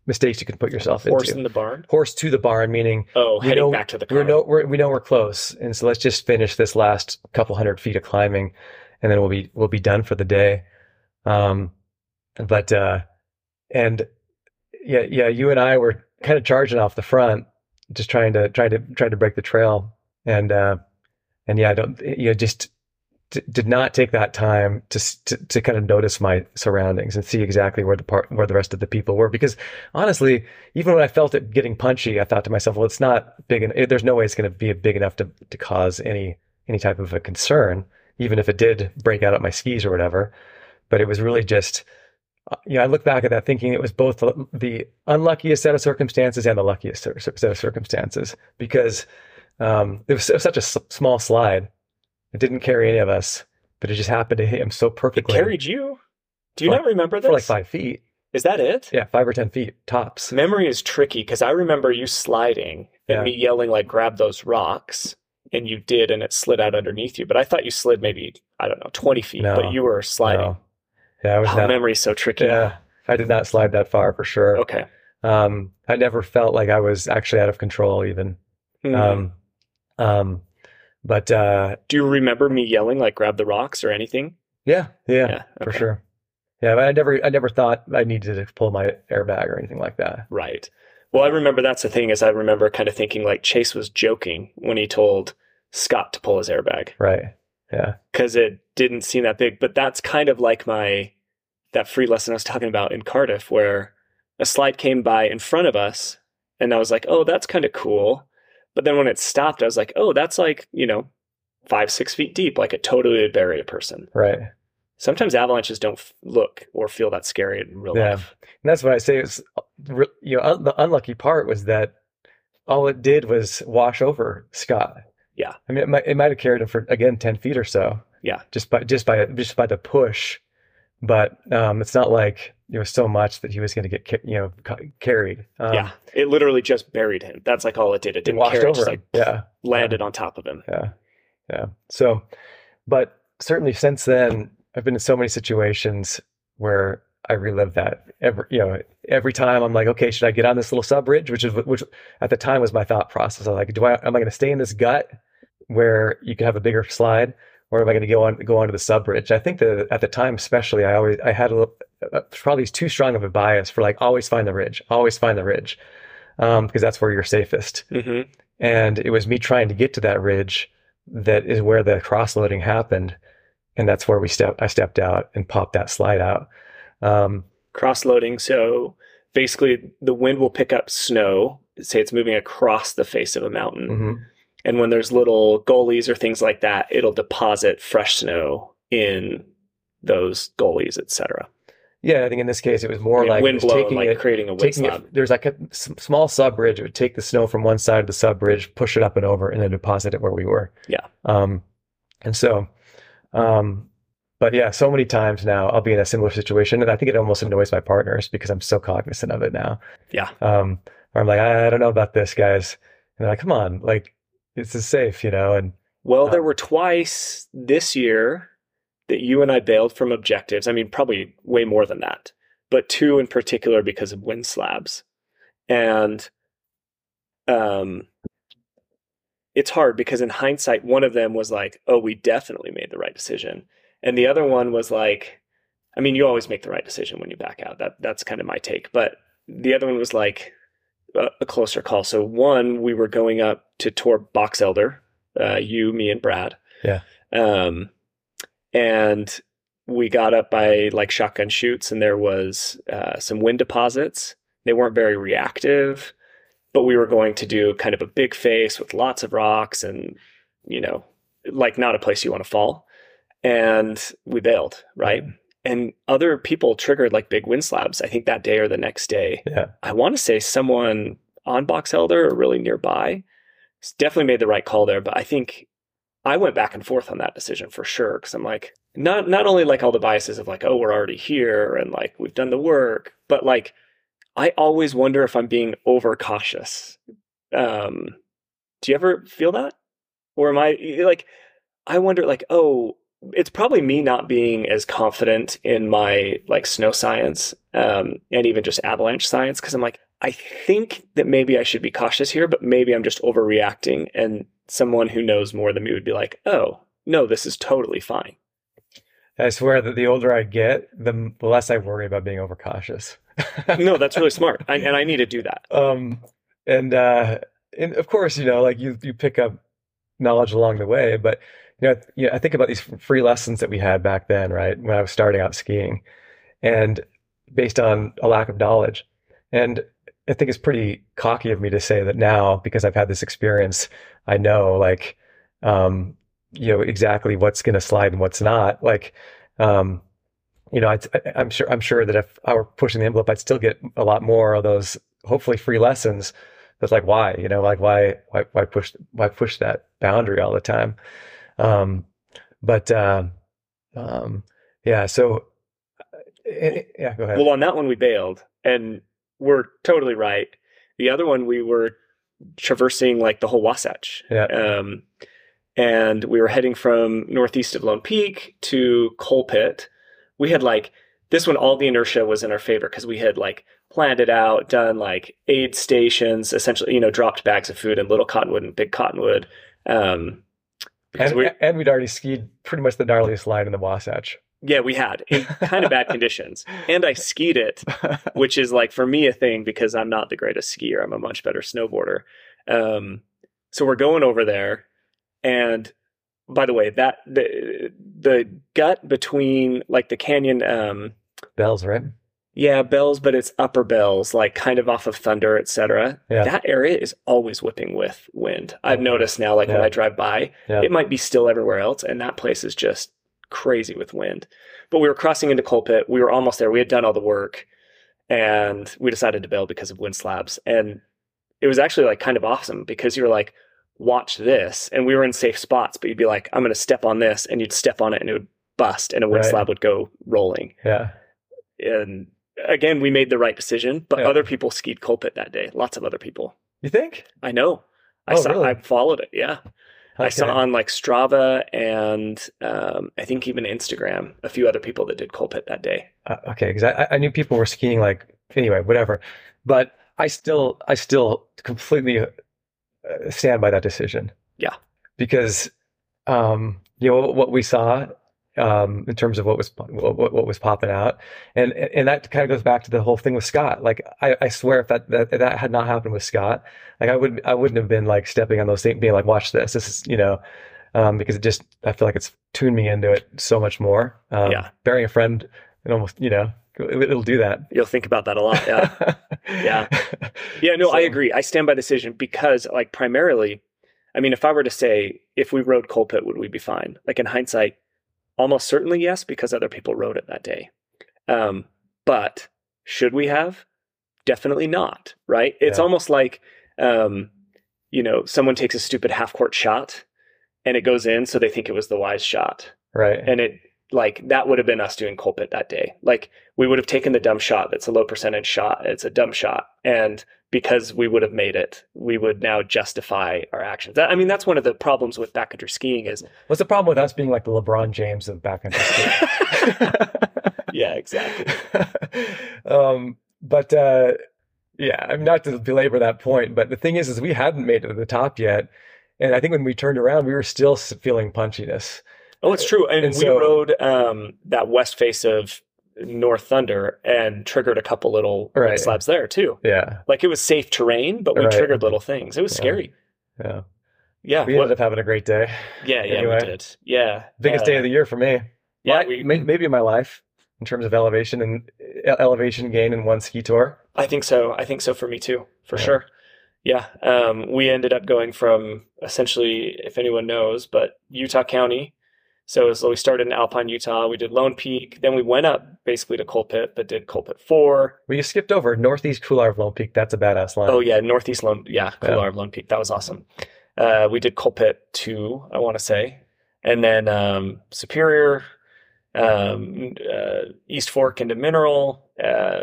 S1: mistakes you can put yourself
S3: horse
S1: into.
S3: Horse in the barn.
S1: Horse to the barn, meaning
S3: oh, heading
S1: know,
S3: back to the car.
S1: We know we're, we know we're close, and so let's just finish this last couple hundred feet of climbing, and then we'll be we'll be done for the day. Um, but uh, and yeah, yeah, you and I were kind of charging off the front, just trying to try to try to break the trail, and uh, and yeah, I don't you know just d- did not take that time to, to, to kind of notice my surroundings and see exactly where the part where the rest of the people were. Because honestly even when I felt it getting punchy I thought to myself well it's not big and there's no way it's going to be big enough to to cause any any type of a concern even if it did break out at my skis or whatever. But it was really just uh, you know, I look back at that thinking it was both the unluckiest set of circumstances and the luckiest set of circumstances. Because um, it, was, it was such a s- small slide it didn't carry any of us, but it just happened to hit him so perfectly.
S3: It carried you. Do you for, not remember this?
S1: For like five feet.
S3: Is that it?
S1: Yeah, five or ten feet tops.
S3: Memory is tricky because I remember you sliding and yeah. me yelling like "grab those rocks," and you did, and it slid out underneath you. But I thought you slid maybe I don't know twenty feet, no, but you were sliding. No.
S1: Yeah, I was.
S3: Oh,
S1: not,
S3: memory is so tricky.
S1: Yeah, I did not slide that far for sure.
S3: Okay.
S1: Um, I never felt like I was actually out of control even. Mm-hmm. Um, um, but uh,
S3: do you remember me yelling like "grab the rocks" or anything?
S1: Yeah, yeah, yeah okay. for sure. Yeah, but I never, I never thought I needed to pull my airbag or anything like that.
S3: Right. Well, I remember that's the thing is I remember kind of thinking like Chase was joking when he told Scott to pull his airbag.
S1: Right. Yeah.
S3: Because it didn't seem that big, but that's kind of like my that free lesson I was talking about in Cardiff, where a slide came by in front of us, and I was like, "Oh, that's kind of cool." But then when it stopped, I was like, oh, that's like, you know, five, six feet deep. Like it totally would bury a person.
S1: Right.
S3: Sometimes avalanches don't look or feel that scary in real yeah. life.
S1: And that's why I say it's, you know, the unlucky part was that all it did was wash over Scott.
S3: Yeah.
S1: I mean, it might, it might have carried him for, again, 10 feet or so.
S3: Yeah.
S1: Just by, just by, just by the push. But um, it's not like it was so much that he was going to get you know carried.
S3: Um, yeah, it literally just buried him. That's like all it did. It didn't carry,
S1: over
S3: it just
S1: him. like yeah,
S3: landed
S1: yeah.
S3: on top of him.
S1: Yeah, yeah. So, but certainly since then, I've been in so many situations where I relive that every you know every time I'm like, okay, should I get on this little sub ridge? Which is which at the time was my thought process. I was like, do I am I going to stay in this gut where you can have a bigger slide, or am I going to go on go onto the sub ridge? I think that at the time, especially, I always I had a, a, probably too strong of a bias for like always find the ridge, always find the ridge, um, because that's where you're safest.
S3: Mm-hmm.
S1: And it was me trying to get to that ridge that is where the cross loading happened, and that's where we stepped. I stepped out and popped that slide out. Um,
S3: cross loading. So basically, the wind will pick up snow. Say it's moving across the face of a mountain.
S1: Mm-hmm
S3: and when there's little gullies or things like that, it'll deposit fresh snow in those gullies, etc.
S1: Yeah, I think in this case it was more yeah, like
S3: wind blowing,
S1: taking
S3: like
S1: it,
S3: creating a wind
S1: taking. It, there's like a small sub ridge. It would take the snow from one side of the sub ridge, push it up and over, and then deposit it where we were.
S3: Yeah.
S1: Um, and so, um, but yeah, so many times now I'll be in a similar situation, and I think it almost annoys my partners because I'm so cognizant of it now.
S3: Yeah.
S1: Um, I'm like, I, I don't know about this, guys, and they're like, come on, like this is safe, you know, and
S3: well, there were twice this year that you and I bailed from objectives. I mean, probably way more than that, but two in particular because of wind slabs. And um, it's hard because in hindsight, one of them was like, oh, we definitely made the right decision. And the other one was like, I mean, you always make the right decision when you back out. That that's kind of my take. But the other one was like a, a closer call. So one, we were going up to tour Box Elder, uh, you, me, and Brad.
S1: Yeah.
S3: Um, and we got up by like shotgun chutes, and there was uh, some wind deposits. They weren't very reactive, but we were going to do kind of a big face with lots of rocks, and you know, like not a place you want to fall. And we bailed, right? Mm-hmm. And other people triggered like big wind slabs. I think that day or the next day.
S1: Yeah.
S3: I want to say someone on Box Elder or really nearby definitely made the right call there. But I think I went back and forth on that decision for sure because I'm like, not not only like all the biases of like, oh, we're already here and like we've done the work, but like I always wonder if I'm being overcautious. Um, do you ever feel that, or am I like? I wonder, like, oh, it's probably me not being as confident in my like snow science um, and even just avalanche science because I'm like, I think that maybe I should be cautious here, but maybe I'm just overreacting. And someone who knows more than me would be like, oh, no, this is totally fine.
S1: I swear that the older I get, the, less I worry about being overcautious. *laughs*
S3: no, that's really smart. I, and I need to do that.
S1: Um, and, uh, and of course, you know, like you, you pick up knowledge along the way, but you know, you know, I think about these free lessons that we had back then, right? When I was starting out skiing and based on a lack of knowledge. And I think it's pretty cocky of me to say that now, because I've had this experience, I know like, um, you know, exactly what's going to slide and what's not. Like, um, you know, I, am sure, I'm sure that if I were pushing the envelope, I'd still get a lot more of those hopefully free lessons. But like, why, you know, like why, why, why push, why push that boundary all the time? Um, but, uh, um, yeah, so, uh, yeah, go ahead.
S3: Well, on that one, we bailed and we're totally right. The other one, we were traversing like the whole Wasatch.
S1: Yeah.
S3: Um, and we were heading from northeast of Lone Peak to Coal Pit. We had like this one, all the inertia was in our favor because we had like planned it out, done like aid stations, essentially, you know, dropped bags of food in Little Cottonwood and Big Cottonwood. Um,
S1: and, we, and we'd already skied pretty much the gnarliest line in the Wasatch.
S3: Yeah, we had in kind of bad *laughs* conditions. And I skied it, which is like for me a thing because I'm not the greatest skier. I'm a much better snowboarder. Um, so we're going over there. And by the way, that the the gut between like the canyon um
S1: bells, right?
S3: Yeah, bells, but it's upper bells, like kind of off of thunder, etc.
S1: Yeah.
S3: That area is always whipping with wind. I've noticed now, like yeah. when I drive by, yeah. it might be still everywhere else, and that place is just crazy with wind. But we were crossing into Coal Pit. We were almost there. We had done all the work and we decided to bail because of wind slabs. And it was actually like kind of awesome because you were like, watch this. And we were in safe spots, but you'd be like, I'm going to step on this. And you'd step on it and it would bust and a wind right. slab would go rolling.
S1: Yeah.
S3: And again, we made the right decision, but yeah. other people skied Coal Pit that day. Lots of other people.
S1: You think?
S3: I know. I
S1: oh,
S3: saw,
S1: really?
S3: I followed it. Yeah. Okay. I saw on like Strava and um, I think even Instagram a few other people that did Coal Pit that day.
S1: Uh, okay, because I, I knew people were skiing like anyway, whatever. But I still I still completely uh, stand by that decision.
S3: Yeah,
S1: because um, you know what we saw um, in terms of what was what, what, was popping out, and and that kind of goes back to the whole thing with Scott. Like I, I swear, if that, that that had not happened with Scott, like I would I wouldn't have been like stepping on those things, being like, watch this. This is you know, um, because it just I feel like it's tuned me into it so much more. Um,
S3: yeah,
S1: burying a friend, and almost you know, it'll do that.
S3: You'll think about that a lot. Yeah, *laughs* yeah, yeah. No, so, I agree. I stand by the decision because like primarily. I mean, if I were to say, if we rode Coal Pit, would we be fine? Like in hindsight, Almost certainly yes, because other people wrote it that day. Um, but should we have? Definitely not, right? It's yeah. almost like, um, you know, someone takes a stupid half court shot and it goes in, so they think it was the wise shot.
S1: Right.
S3: And it, like, that would have been us doing Coal Pit that day. Like, we would have taken the dumb shot that's a low percentage shot, it's a dumb shot. And because we would have made it, we would now justify our actions. I mean, that's one of the problems with backcountry skiing is
S1: what's the problem with us being like the LeBron James of backcountry
S3: skiing? *laughs* yeah, exactly. *laughs*
S1: um, but uh, yeah, I'm not to belabor that point, but the thing is, is we hadn't made it to the top yet, and I think when we turned around, we were still feeling punchiness.
S3: Oh, it's true, and, and we so, rode um, that west face of North Thunder and triggered a couple little
S1: right.
S3: slabs there too.
S1: Yeah.
S3: Like it was safe terrain, but we right. triggered little things. It was
S1: yeah.
S3: scary.
S1: Yeah.
S3: Yeah.
S1: We ended up having a great day.
S3: Yeah. Yeah. Anyway. We did. Yeah.
S1: Biggest
S3: uh,
S1: day of the year for me.
S3: Yeah.
S1: Well, we, maybe in my life in terms of elevation and elevation gain in one ski tour.
S3: I think so. I think so for me too, for yeah. sure. Yeah. Um, we ended up going from essentially, if anyone knows, but Utah County so, so we started in Alpine, Utah. We did Lone Peak. Then we went up basically to Coal Pit, but did Coal Pit 4.
S1: We skipped over Northeast Couloir of Lone Peak. That's a badass line.
S3: Oh, yeah. Northeast Lone, yeah, Couloir yeah. of Lone Peak. That was awesome. Uh, we did Coal Pit two, I want to say, and then um, Superior, um, uh, East Fork into Mineral, uh,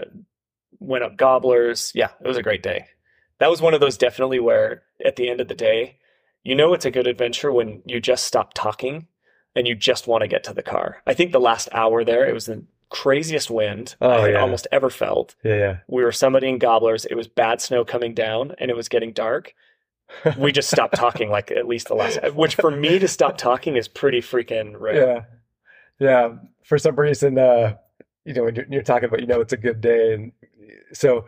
S3: went up Gobblers. Yeah, it was a great day. That was one of those definitely where at the end of the day, you know it's a good adventure when you just stop talking and you just want to get to the car. I think the last hour there, it was the craziest wind
S1: Oh,
S3: I had
S1: yeah.
S3: almost ever felt.
S1: Yeah, yeah.
S3: We were summiting Gobblers. It was bad snow coming down and it was getting dark. We just stopped *laughs* talking like at least the last, which for me to stop talking is pretty freaking rare.
S1: Yeah, yeah. For some reason, uh, you know, when you're, you're talking about, you know, it's a good day, and so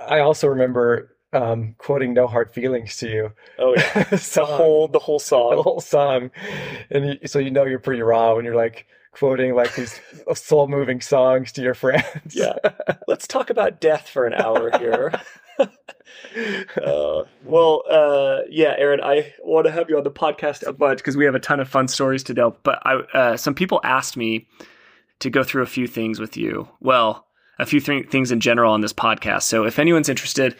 S1: I also remember um, quoting "No Hard Feelings" to you.
S3: Oh yeah, *laughs* the whole the whole song, the
S1: whole *laughs* song, and you, so you know you're pretty raw when you're like quoting like these *laughs* soul-moving songs to your friends.
S3: Yeah. Let's talk about death for an hour here. uh, well, uh, yeah, Aaron, I want to have you on the podcast a bunch because we have a ton of fun stories to tell. But I, uh, some people asked me to go through a few things with you. Well, a few th- things in general on this podcast. So if anyone's interested,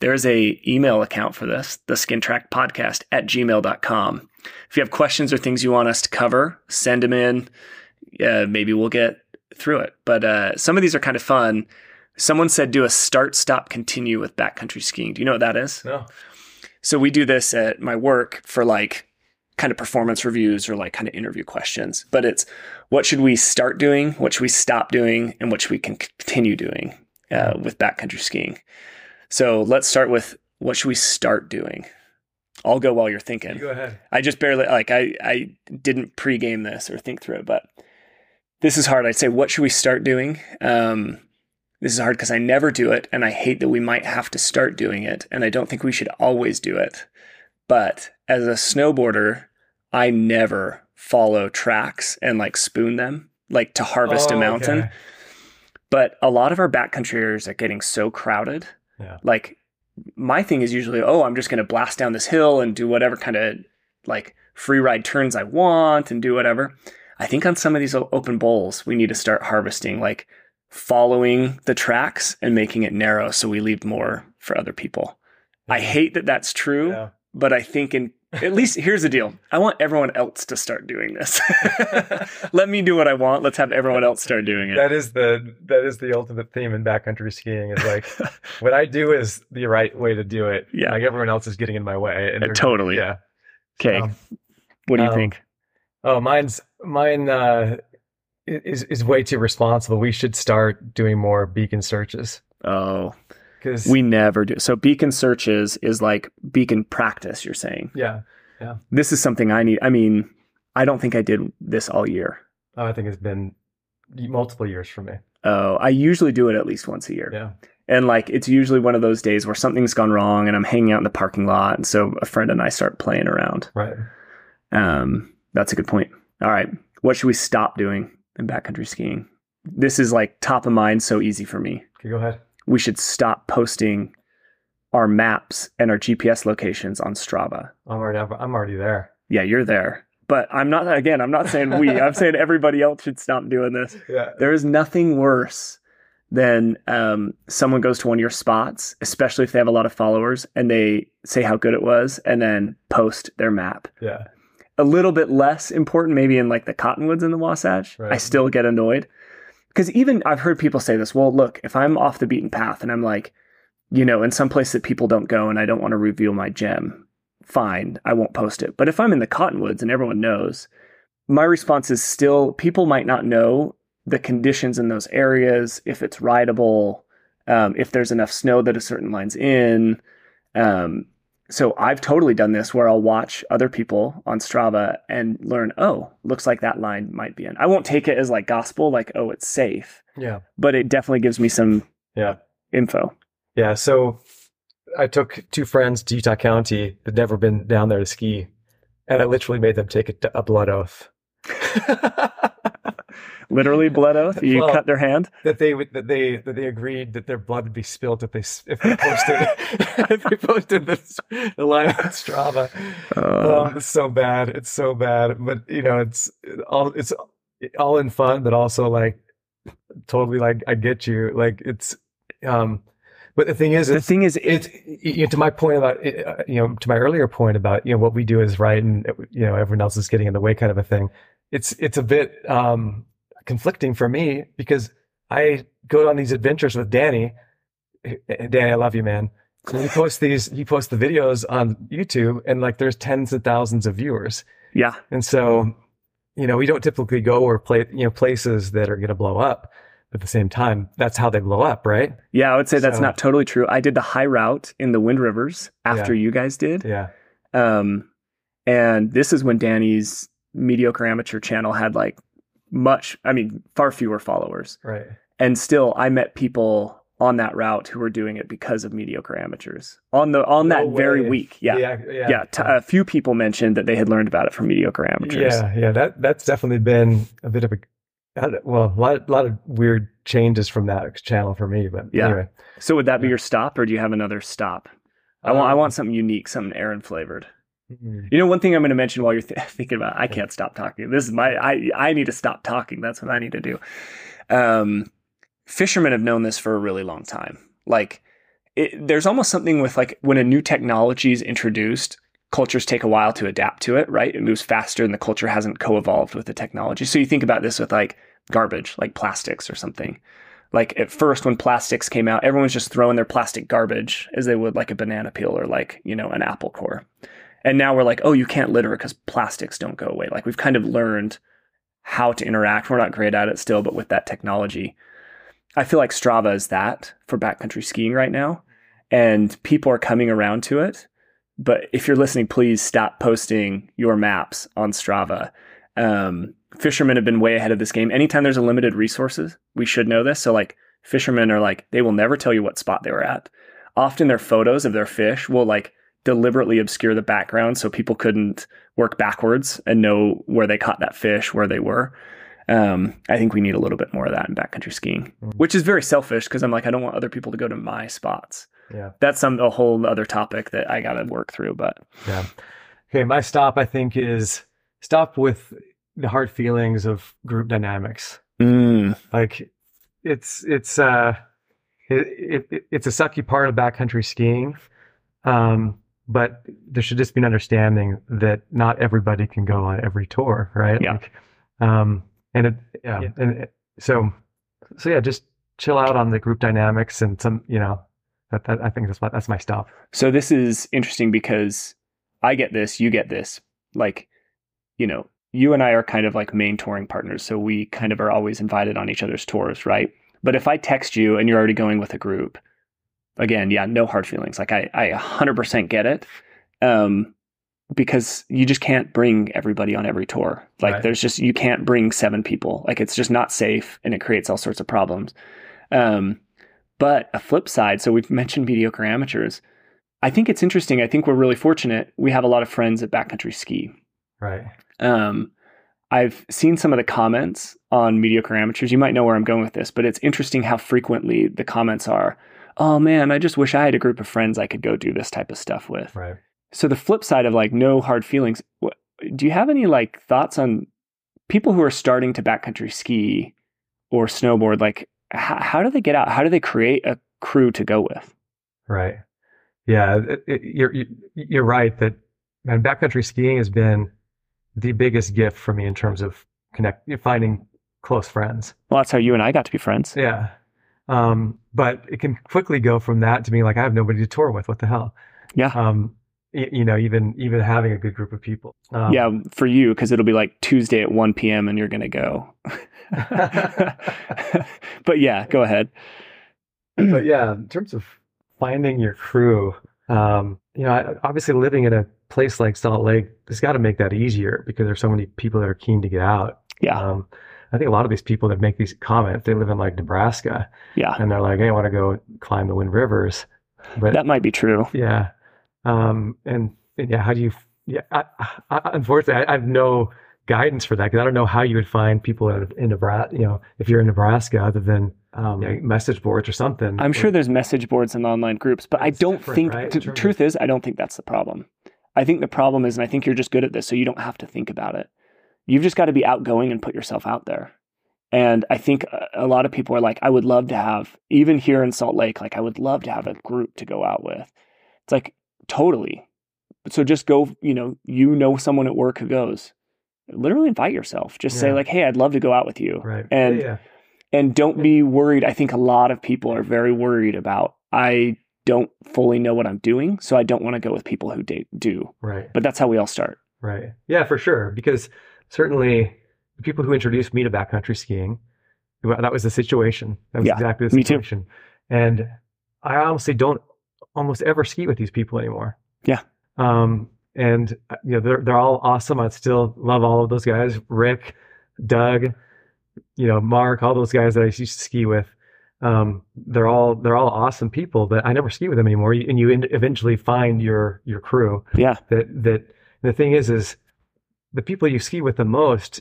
S3: there's a email account for this, the Skin Track Podcast at gmail.com. If you have questions or things you want us to cover, send them in. Uh, maybe we'll get through it. But uh, some of these are kind of fun. Someone said do a start, stop, continue with backcountry skiing. Do you know what that is?
S1: No.
S3: So we do this at my work for like kind of performance reviews or like kind of interview questions. But it's what should we start doing, what should we stop doing, and what should we con- continue doing uh, with backcountry skiing. So let's start with what should we start doing. I'll go while you're thinking.
S1: You go ahead.
S3: I just barely like I I didn't pregame this or think through it, but this is hard. I'd say what should we start doing? Um, this is hard because I never do it, and I hate that we might have to start doing it, and I don't think we should always do it. But as a snowboarder, I never follow tracks and like spoon them, like to harvest a
S1: Oh,
S3: mountain.
S1: okay.
S3: But a lot of our backcountry areas are getting so crowded.
S1: Yeah.
S3: Like my thing is usually, oh, I'm just going to blast down this hill and do whatever kind of like free ride turns I want and do whatever. I think on some of these open bowls, we need to start harvesting, like following the tracks and making it narrow so we leave more for other people. I hate that that's true,
S1: Yeah.
S3: but I think in at least here's the deal. I want everyone else to start doing this. *laughs* Let me do what I want. Let's have everyone else start doing it.
S1: That is the that is the ultimate theme in backcountry skiing. Is like *laughs* what I do is the right way to do it.
S3: Yeah.
S1: like everyone else is getting in my way. And
S3: Uh, totally.
S1: Yeah.
S3: Okay.
S1: Um,
S3: what do you
S1: um,
S3: think?
S1: Oh, mine's mine uh, is is way too responsible. We should start doing more beacon searches
S3: Oh,
S1: because
S3: we never do. So beacon searches is like beacon practice, you're saying.
S1: yeah. Yeah.
S3: This is something I need. I mean, I don't think I did this all year.
S1: Oh, I think it's been multiple years for me.
S3: Oh, I usually do it at least once a year.
S1: Yeah.
S3: And like it's usually one of those days where something's gone wrong and I'm hanging out in the parking lot and so a friend and I start playing around.
S1: Right.
S3: Um that's a good point. All right. What should we stop doing in backcountry skiing? This is like top of mind so easy for me.
S1: Okay, go ahead.
S3: We should stop posting our maps and our GPS locations on Strava.
S1: I'm already I'm already there.
S3: Yeah, you're there. But I'm not again, I'm not saying we. I'm saying everybody else should stop doing this. *laughs*
S1: Yeah.
S3: There is nothing worse than um, someone goes to one of your spots, especially if they have a lot of followers, and they say how good it was, and then post their map.
S1: Yeah.
S3: A little bit less important, maybe in like the Cottonwoods and the Wasatch. I still get annoyed because even I've heard people say this. Well, look, if I'm off the beaten path and I'm like, you know, in some place that people don't go, and I don't want to reveal my gem, fine, I won't post it. But if I'm in the Cottonwoods and everyone knows, my response is still people might not know the conditions in those areas, if it's rideable, um, if there's enough snow that a certain line's in. Um, so I've totally done this where I'll watch other people on Strava and learn, oh, looks like that line might be in. I won't take it as like gospel, like, oh, it's safe,
S1: Yeah.
S3: but it definitely gives me some
S1: Yeah.
S3: info.
S1: Yeah. So I took two friends to Utah County that'd never been down there to ski, and I literally made them take a, a blood oath. *laughs*
S3: Literally blood oath. You
S1: Well-
S3: cut their hand.
S1: that they would that they that they agreed that their blood would be spilled if they if they posted *laughs* *laughs* if they posted this the line on Strava.
S3: Uh,
S1: Oh, it's so bad. It's so bad. But you know, it's all it's all in fun, but also like totally like I get you. Like it's um But the thing is,
S3: the thing is,
S1: it's you know, to my point about uh, you know to my earlier point about you know what we do is right and you know everyone else is getting in the way kind of a thing. It's it's a bit um, conflicting for me because I go on these adventures with Danny. Danny, I love you, man. So he posts these, he posts the videos on YouTube, and like there's tens of thousands of viewers.
S3: Yeah,
S1: and so you know we don't typically go or play you know places that are going to blow up at the same time, that's how they blow up, right?
S3: Yeah, I would say that's not totally true. I did the high route in the Wind Rivers after
S1: Yeah.
S3: you guys did.
S1: Yeah.
S3: Um, and this is when Danny's mediocre amateur channel had like much, I mean, far fewer followers.
S1: Right.
S3: And still, I met people on that route who were doing it because of mediocre amateurs on the on that
S1: No
S3: very week. Yeah, yeah.
S1: Yeah. Yeah.
S3: t- a few people mentioned that they had learned about it from mediocre amateurs.
S1: Yeah, yeah, that that's definitely been a bit of a well, a lot, lot of weird changes from that channel for me. But
S3: Yeah.
S1: anyway,
S3: So would that be
S1: Yeah.
S3: your stop, or do you have another stop? I want I
S1: Um,
S3: want something unique, something Aaron flavored.
S1: Mhm.
S3: You know, one thing I'm going to mention while you're th- *laughs* thinking about, I can't stop talking. This is my, I, I need to stop talking. That's what I need to do. Um, fishermen have known this for a really long time. Like, it, there's almost something with like when a new technology is introduced, cultures take a while to adapt to it, right? It moves faster, and the culture hasn't co-evolved with the technology. So you think about this with like garbage, like plastics or something. Like at first, when plastics came out, everyone was just throwing their plastic garbage as they would like a banana peel or like you know an apple core. And now we're like, oh, you can't litter because plastics don't go away. Like we've kind of learned how to interact. We're not great at it still, but with that technology, I feel like Strava is that for backcountry skiing right now. And people are coming around to it. But if you're listening, please stop posting your maps on Strava. Um, fishermen have been way ahead of this game. Anytime there's a limited resources, we should know this. So like fishermen are like, they will never tell you what spot they were at. Often their photos of their fish will like deliberately obscure the background so people couldn't work backwards and know where they caught that fish, where they were. Um, I think we need a little bit more of that in backcountry skiing,
S1: Mhm.
S3: which is very selfish because I'm like, I don't want other people to go to my spots.
S1: yeah,
S3: That's some a whole other topic that I got to work through. But
S1: yeah. Okay, my stop I think is stop with the hard feelings of group dynamics. Like it's it's uh it, it it's a sucky part of backcountry skiing. Um but there should just be an understanding that not everybody can go on every tour, right?
S3: Yeah.
S1: Like, um and it yeah,
S5: Yeah.
S1: and it, so so yeah, just chill out on the group dynamics and some, you know, that, that I think that's my that's my stop.
S3: So this is interesting because I get this, you get this. Like, you know, you and I are kind of like main touring partners, so we kind of are always invited on each other's tours, right? But if I text you and you're already going with a group, again, yeah, no hard feelings. Like I, I 100% get it, um, because you just can't bring everybody on every tour. Like
S1: Right.
S3: there's just you can't bring seven people. Like it's just not safe, and it creates all sorts of problems. Um, but a flip side, so we've mentioned mediocre amateurs. I think it's interesting. I think we're really fortunate. We have a lot of friends at backcountry ski.
S1: Right.
S3: Um, I've seen some of the comments on mediocre amateurs. You might know where I'm going with this, but it's interesting how frequently the comments are, "Oh man, I just wish I had a group of friends I could go do this type of stuff with."
S1: Right.
S3: So the flip side of like no hard feelings. wh- Do you have any like thoughts on people who are starting to backcountry ski or snowboard? Like, how, how do they get out? How do they create a crew to go with?
S1: Right. Yeah, it, it, you're you're right that man, backcountry skiing has been the biggest gift for me in terms of connect finding close friends.
S3: Well, that's how you and I got to be friends.
S1: Yeah. Um, but it can quickly go from that to being like I have nobody to tour with. What the hell?
S3: Yeah.
S1: Um, you know, even even having a good group of people. Um,
S3: yeah, for you because it'll be like Tuesday at 1 p.m. and you're gonna go. *laughs* but yeah, go ahead.
S1: but yeah, in terms of finding your crew, um, you know, I- obviously living in a place like Salt Lake has got to make that easier because there's so many people that are keen to get out.
S3: Yeah,
S1: Um, I think a lot of these people that make these comments, they live in like Nebraska
S3: yeah,
S1: and they're like, Hey, I want to go climb the Wind Rivers. But
S3: that might be true.
S1: yeah. Um, and, and yeah, how do you, yeah, I, I, unfortunately, I, I have no guidance for that because I don't know how you would find people in, in Nebraska, you know, if you're in Nebraska other than, um, know, message boards or something.
S3: I'm sure there's message boards and online groups, but I don't think
S1: right,
S3: the truth is I don't think that's the problem. I think the problem is, and I think you're just good at this, so you don't have to think about it. You've just got to be outgoing and put yourself out there. And I think a lot of people are like, I would love to have, even here in Salt Lake, like I would love to have a group to go out with. It's like, totally. So just go, you know, you know someone at work who goes. Literally invite yourself. Just yeah. say, like, hey, I'd love to go out with you.
S1: Right.
S3: And
S1: yeah,
S3: and don't be worried. I think a lot of people are very worried about I don't fully know what I'm doing, so I don't want to go with people who do.
S1: Right.
S3: But that's how we all start.
S1: Right. Yeah, for sure. Because certainly the people who introduced me to backcountry skiing, that was the situation. That was
S3: yeah,
S1: exactly the situation. Me too. And I honestly don't almost ever ski with these people anymore.
S3: Yeah.
S1: Um, and uh, you know they're they're all awesome. I still love all of those guys. Rick, Doug, you know Mark, all those guys that I used to ski with. Um, they're all they're all awesome people, but I never ski with them anymore. And you eventually find your your crew.
S3: Yeah.
S1: That that the thing is is the people you ski with the most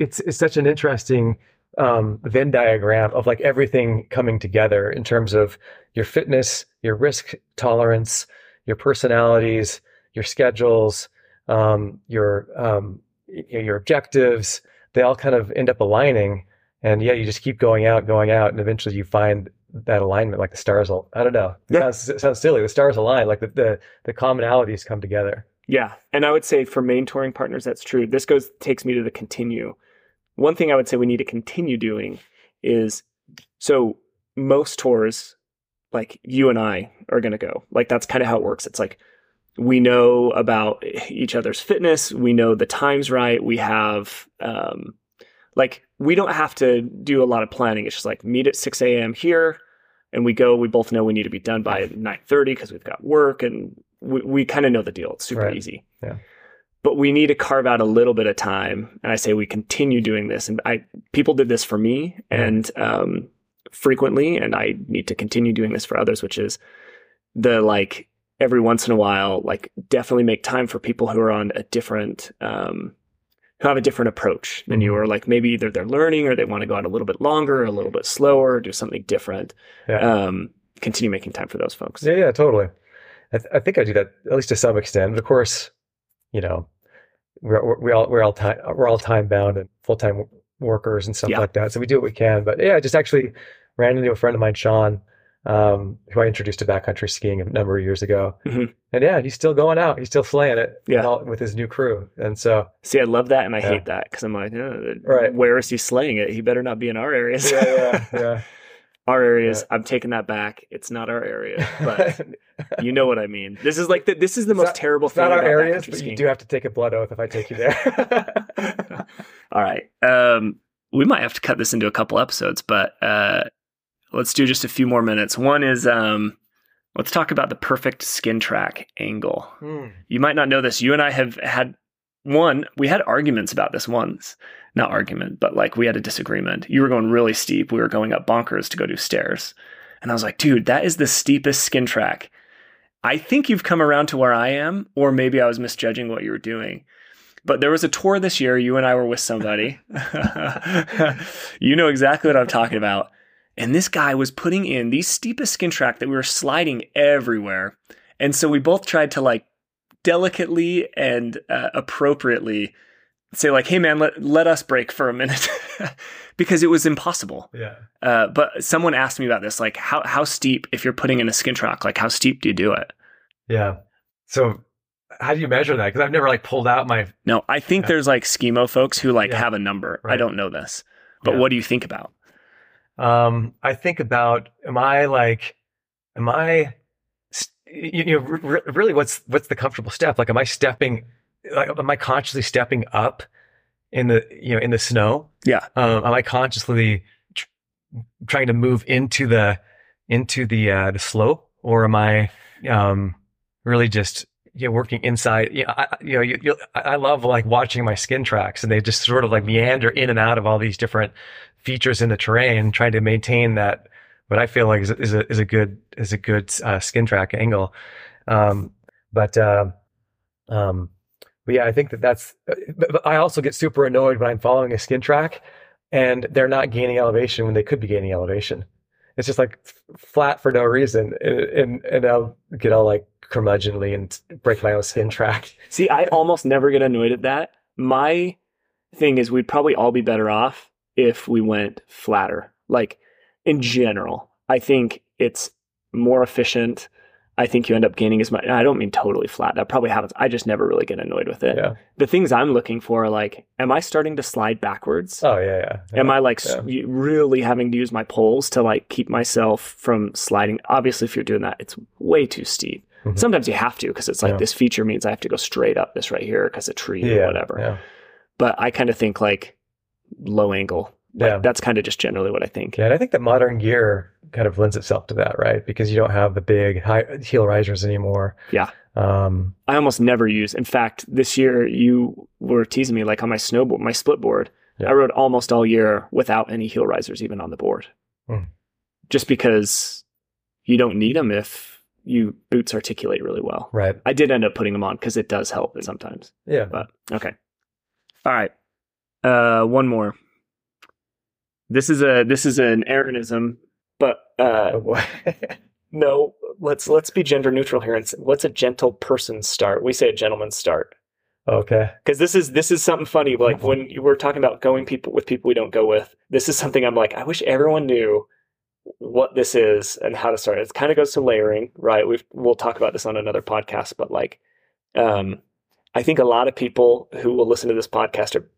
S1: it's it's such an interesting um, Venn diagram of like everything coming together in terms of your fitness, your risk tolerance, your personalities, your schedules, um, your um, your objectives. They all kind of end up aligning, and yeah, you just keep going out, going out, and eventually you find that alignment, like the stars. I don't know. It, yeah. sounds, it sounds silly. The stars align, like the, the the commonalities come together.
S3: Yeah, and I would say for main touring partners, that's true. This goes takes me to the continue one thing I would say we need to continue doing is so most tours, like you and I are going to go. Like that's kind of how it works. It's like we know about each other's fitness. We know the times right. We have, um, like, we don't have to do a lot of planning. It's just like meet at 6 a.m. here and we go. We both know we need to be done by 9:30 because we've got work and we, we kind of know the deal. It's super
S1: right.
S3: easy.
S1: Yeah
S3: but we need to carve out a little bit of time. And I say we continue doing this. And I people did this for me and um, frequently, and I need to continue doing this for others, which is the like every once in a while, like definitely make time for people who are on a different um, who have a different approach than you, mm-hmm. or like maybe either they're learning or they want to go out a little bit longer, a little bit slower, do something different.
S1: Yeah.
S3: Um, continue making time for those folks.
S1: Yeah, yeah, totally. I, th- I think I do that at least to some extent. But of course, you know, we're, we all we're all time we're all time bound and full time workers and stuff yeah. like that. So we do what we can. But yeah, I just actually ran into a friend of mine, Sean, um, who I introduced to backcountry skiing a number of years ago.
S3: Mm-hmm.
S1: And yeah, he's still going out. He's still slaying it.
S3: Yeah.
S1: All, with his new crew. And so
S3: see, I love that, and I yeah. hate that because I'm like, oh, right, where is he slaying it? He better not be in our areas.
S1: yeah, yeah, *laughs* yeah.
S3: Our areas. Yeah. I'm taking that back. It's not our area, *laughs* but you know what I mean. This is like the, this is the it's most
S1: not,
S3: terrible thing.
S1: Not our areas, but skiing. you do have to take a blood oath if I take you there. *laughs*
S3: All right. Um, we might have to cut this into a couple episodes, but uh, let's do just a few more minutes. One is um, let's talk about the perfect skin track angle.
S1: Hmm.
S3: You might not know this. You and I have had one. We had arguments about this once not argument, but like we had a disagreement. You were going really steep. We were going up bonkers to go do stairs. And I was like, dude, that is the steepest skin track. I think you've come around to where I am, or maybe I was misjudging what you were doing. But there was a tour this year. You and I were with somebody. *laughs* *laughs* you know exactly what I'm talking about. And this guy was putting in the steepest skin track that we were sliding everywhere. And so we both tried to like delicately and uh, appropriately say like, "Hey, man, let let us break for a minute," *laughs* because it was impossible.
S1: Yeah.
S3: Uh, but someone asked me about this, like, how how steep if you're putting in a skin track, like how steep do you do it?
S1: Yeah. So how do you measure that? Because I've never like pulled out my.
S3: No, I think yeah. there's like skimo folks who like yeah. have a number. Right. I don't know this, but yeah. what do you think about?
S1: Um, I think about am I like, am I, you know, really what's what's the comfortable step? Like, am I stepping like, am I consciously stepping up in the you know in the snow?
S3: Yeah.
S1: Um, am I consciously tr- trying to move into the into the uh, the slope, or am I um, really just you know, working inside? You know, I, you know, you, you, I love like watching my skin tracks, and they just sort of like meander in and out of all these different features in the terrain, trying to maintain that what I feel like is, is a is a good is a good uh, skin track angle. Um, but uh, um, but yeah, I think that that's. Uh, but I also get super annoyed when I'm following a skin track, and they're not gaining elevation when they could be gaining elevation. It's just like flat for no reason, and and, and I'll get all like curmudgeonly and break my own skin track. *laughs*
S3: See, I almost never get annoyed at that. My thing is, we'd probably all be better off if we went flatter. Like in general, I think it's more efficient. I think you end up gaining as much. I don't mean totally flat. That probably happens. I just never really get annoyed with it.
S1: Yeah.
S3: The things I'm looking for are like, am I starting to slide backwards?
S1: Oh yeah, yeah. yeah.
S3: Am I like
S1: yeah.
S3: really having to use my poles to like keep myself from sliding? Obviously, if you're doing that, it's way too steep.
S1: Mhm.
S3: Sometimes you have to because it's like this feature means I have to go straight up this right here because a tree or whatever.
S1: Yeah.
S3: But I kind of think like low angle. Like,
S1: Yeah.
S3: That's kind of just generally what I think.
S1: Yeah, and I think that modern gear kind of lends itself to that, right? Because you don't have the big high heel risers anymore.
S3: Yeah.
S1: Um,
S3: I almost never use. In fact, this year you were teasing me like on my snowboard, my split board.
S1: Yeah.
S3: I rode almost all year without any heel risers even on the board,
S1: Hmm.
S3: just because you don't need them if you boots articulate really well.
S1: right.
S3: I did end up putting them on because it does help sometimes.
S1: Yeah.
S3: But okay, all right. Uh, one more. This is a this is an Aaronism, but uh,
S1: Oh *laughs*
S3: no. Let's let's be gender neutral here. And what's a gentle person start? We say a gentleman's start
S1: okay.
S3: because this is this is something funny. Like *laughs* when you were talking about going people with people we don't go with. This is something I'm like, I wish everyone knew what this is and how to start. It kind of goes to layering, right? We've we'll talk about this on another podcast, but like, um, I think a lot of people who will listen to this podcast are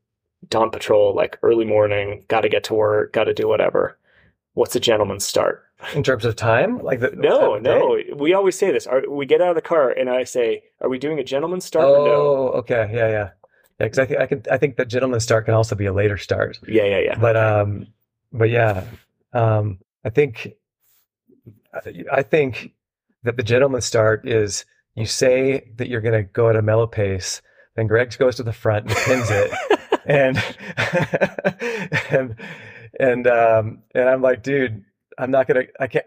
S3: dawn patrol, like early morning, got to get to work, got to do whatever. What's a gentleman's start?
S1: In terms of time, like the
S3: No,
S1: day?
S3: no. We always say this. Are, we get out of the car and I say, "Are we doing a gentleman's start or no?"
S1: Oh, okay. Yeah, yeah. Yeah, because I think I can. I think the gentleman's start can also be a later start.
S3: Yeah, yeah, yeah.
S1: But um, but yeah, um, I think I think that the gentleman's start is you say that you're going to go at a mellow pace, then Greg goes to the front and pins it, *laughs* and *laughs* and and um and I'm like, dude, I'm not gonna, I can't.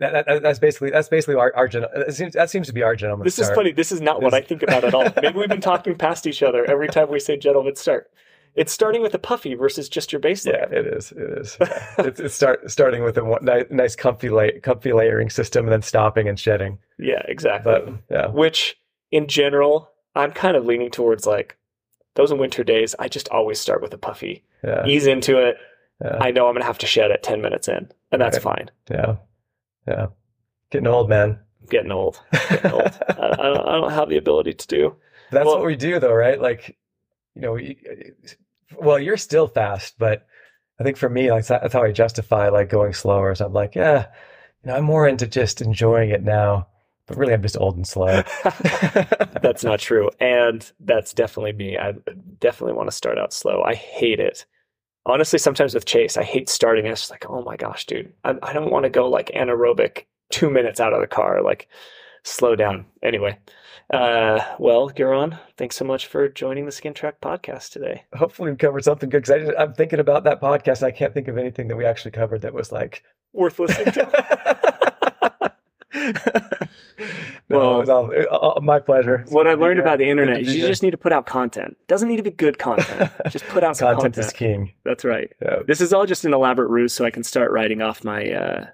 S1: That, that, that's basically that's basically our, our that seems that seems to be our gentleman.
S3: This is funny. This is not what I think about at all. *laughs* Maybe we've been talking past each other every time we say gentleman's start. It's starting with a puffy versus just your baseline.
S1: Yeah, it is. It is. Yeah. it's, it's start starting with a one, nice, nice comfy lay, comfy layering system, and then stopping and shedding.
S3: Yeah, exactly.
S1: But yeah,
S3: Which, in general, I'm kind of leaning towards like those winter days. I just always start with a puffy,
S1: yeah,
S3: ease into it.
S1: yeah,
S3: I know I'm gonna have to shed at 10 minutes in, and that's
S1: Right.
S3: fine.
S1: yeah, yeah. Getting old, man.
S3: Getting old. *laughs* Getting old. I, I, don't, I don't have the ability to do.
S1: That's
S3: Well-
S1: what we do, though, right? Like, you know, we, well, you're still fast, but I think for me, like that's how I justify like going slower. So I'm like, yeah, you know, I'm more into just enjoying it now, but really, I'm just old and slow. *laughs* *laughs*
S3: that's not true. And that's definitely me. I definitely want to start out slow. I hate it. Honestly, sometimes with Chase, I hate starting. It's just like, oh my gosh, dude, I, I don't want to go like anaerobic two minutes out of the car. Like, slow down. Anyway, uh, well, Aaron, thanks so much for joining the Skin Track podcast today.
S1: Hopefully, we covered something good because I'm thinking about that podcast. I can't think of anything that we actually covered that was like.
S3: Worth listening to.
S1: No,
S3: Well-
S1: it was all, it- my pleasure.
S3: what I learned about the internet is you just need to put out content. Doesn't need to be good content. *laughs* Just put out some
S1: content
S3: content.
S1: is king.
S3: That's right.
S1: Yeah.
S3: This is all just an elaborate ruse so I can start writing off my uh,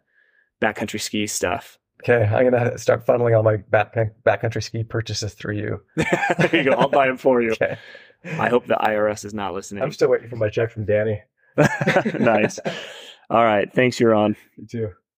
S3: backcountry ski stuff.
S1: Okay, I'm gonna start funneling all my back backcountry ski purchases through you. *laughs*
S3: there you go. I'll buy them for you.
S1: Okay,
S3: I hope the IRS is not listening.
S1: I'm still waiting for my check from Danny. *laughs*
S3: nice. All right. Thanks, you're on.
S1: You too.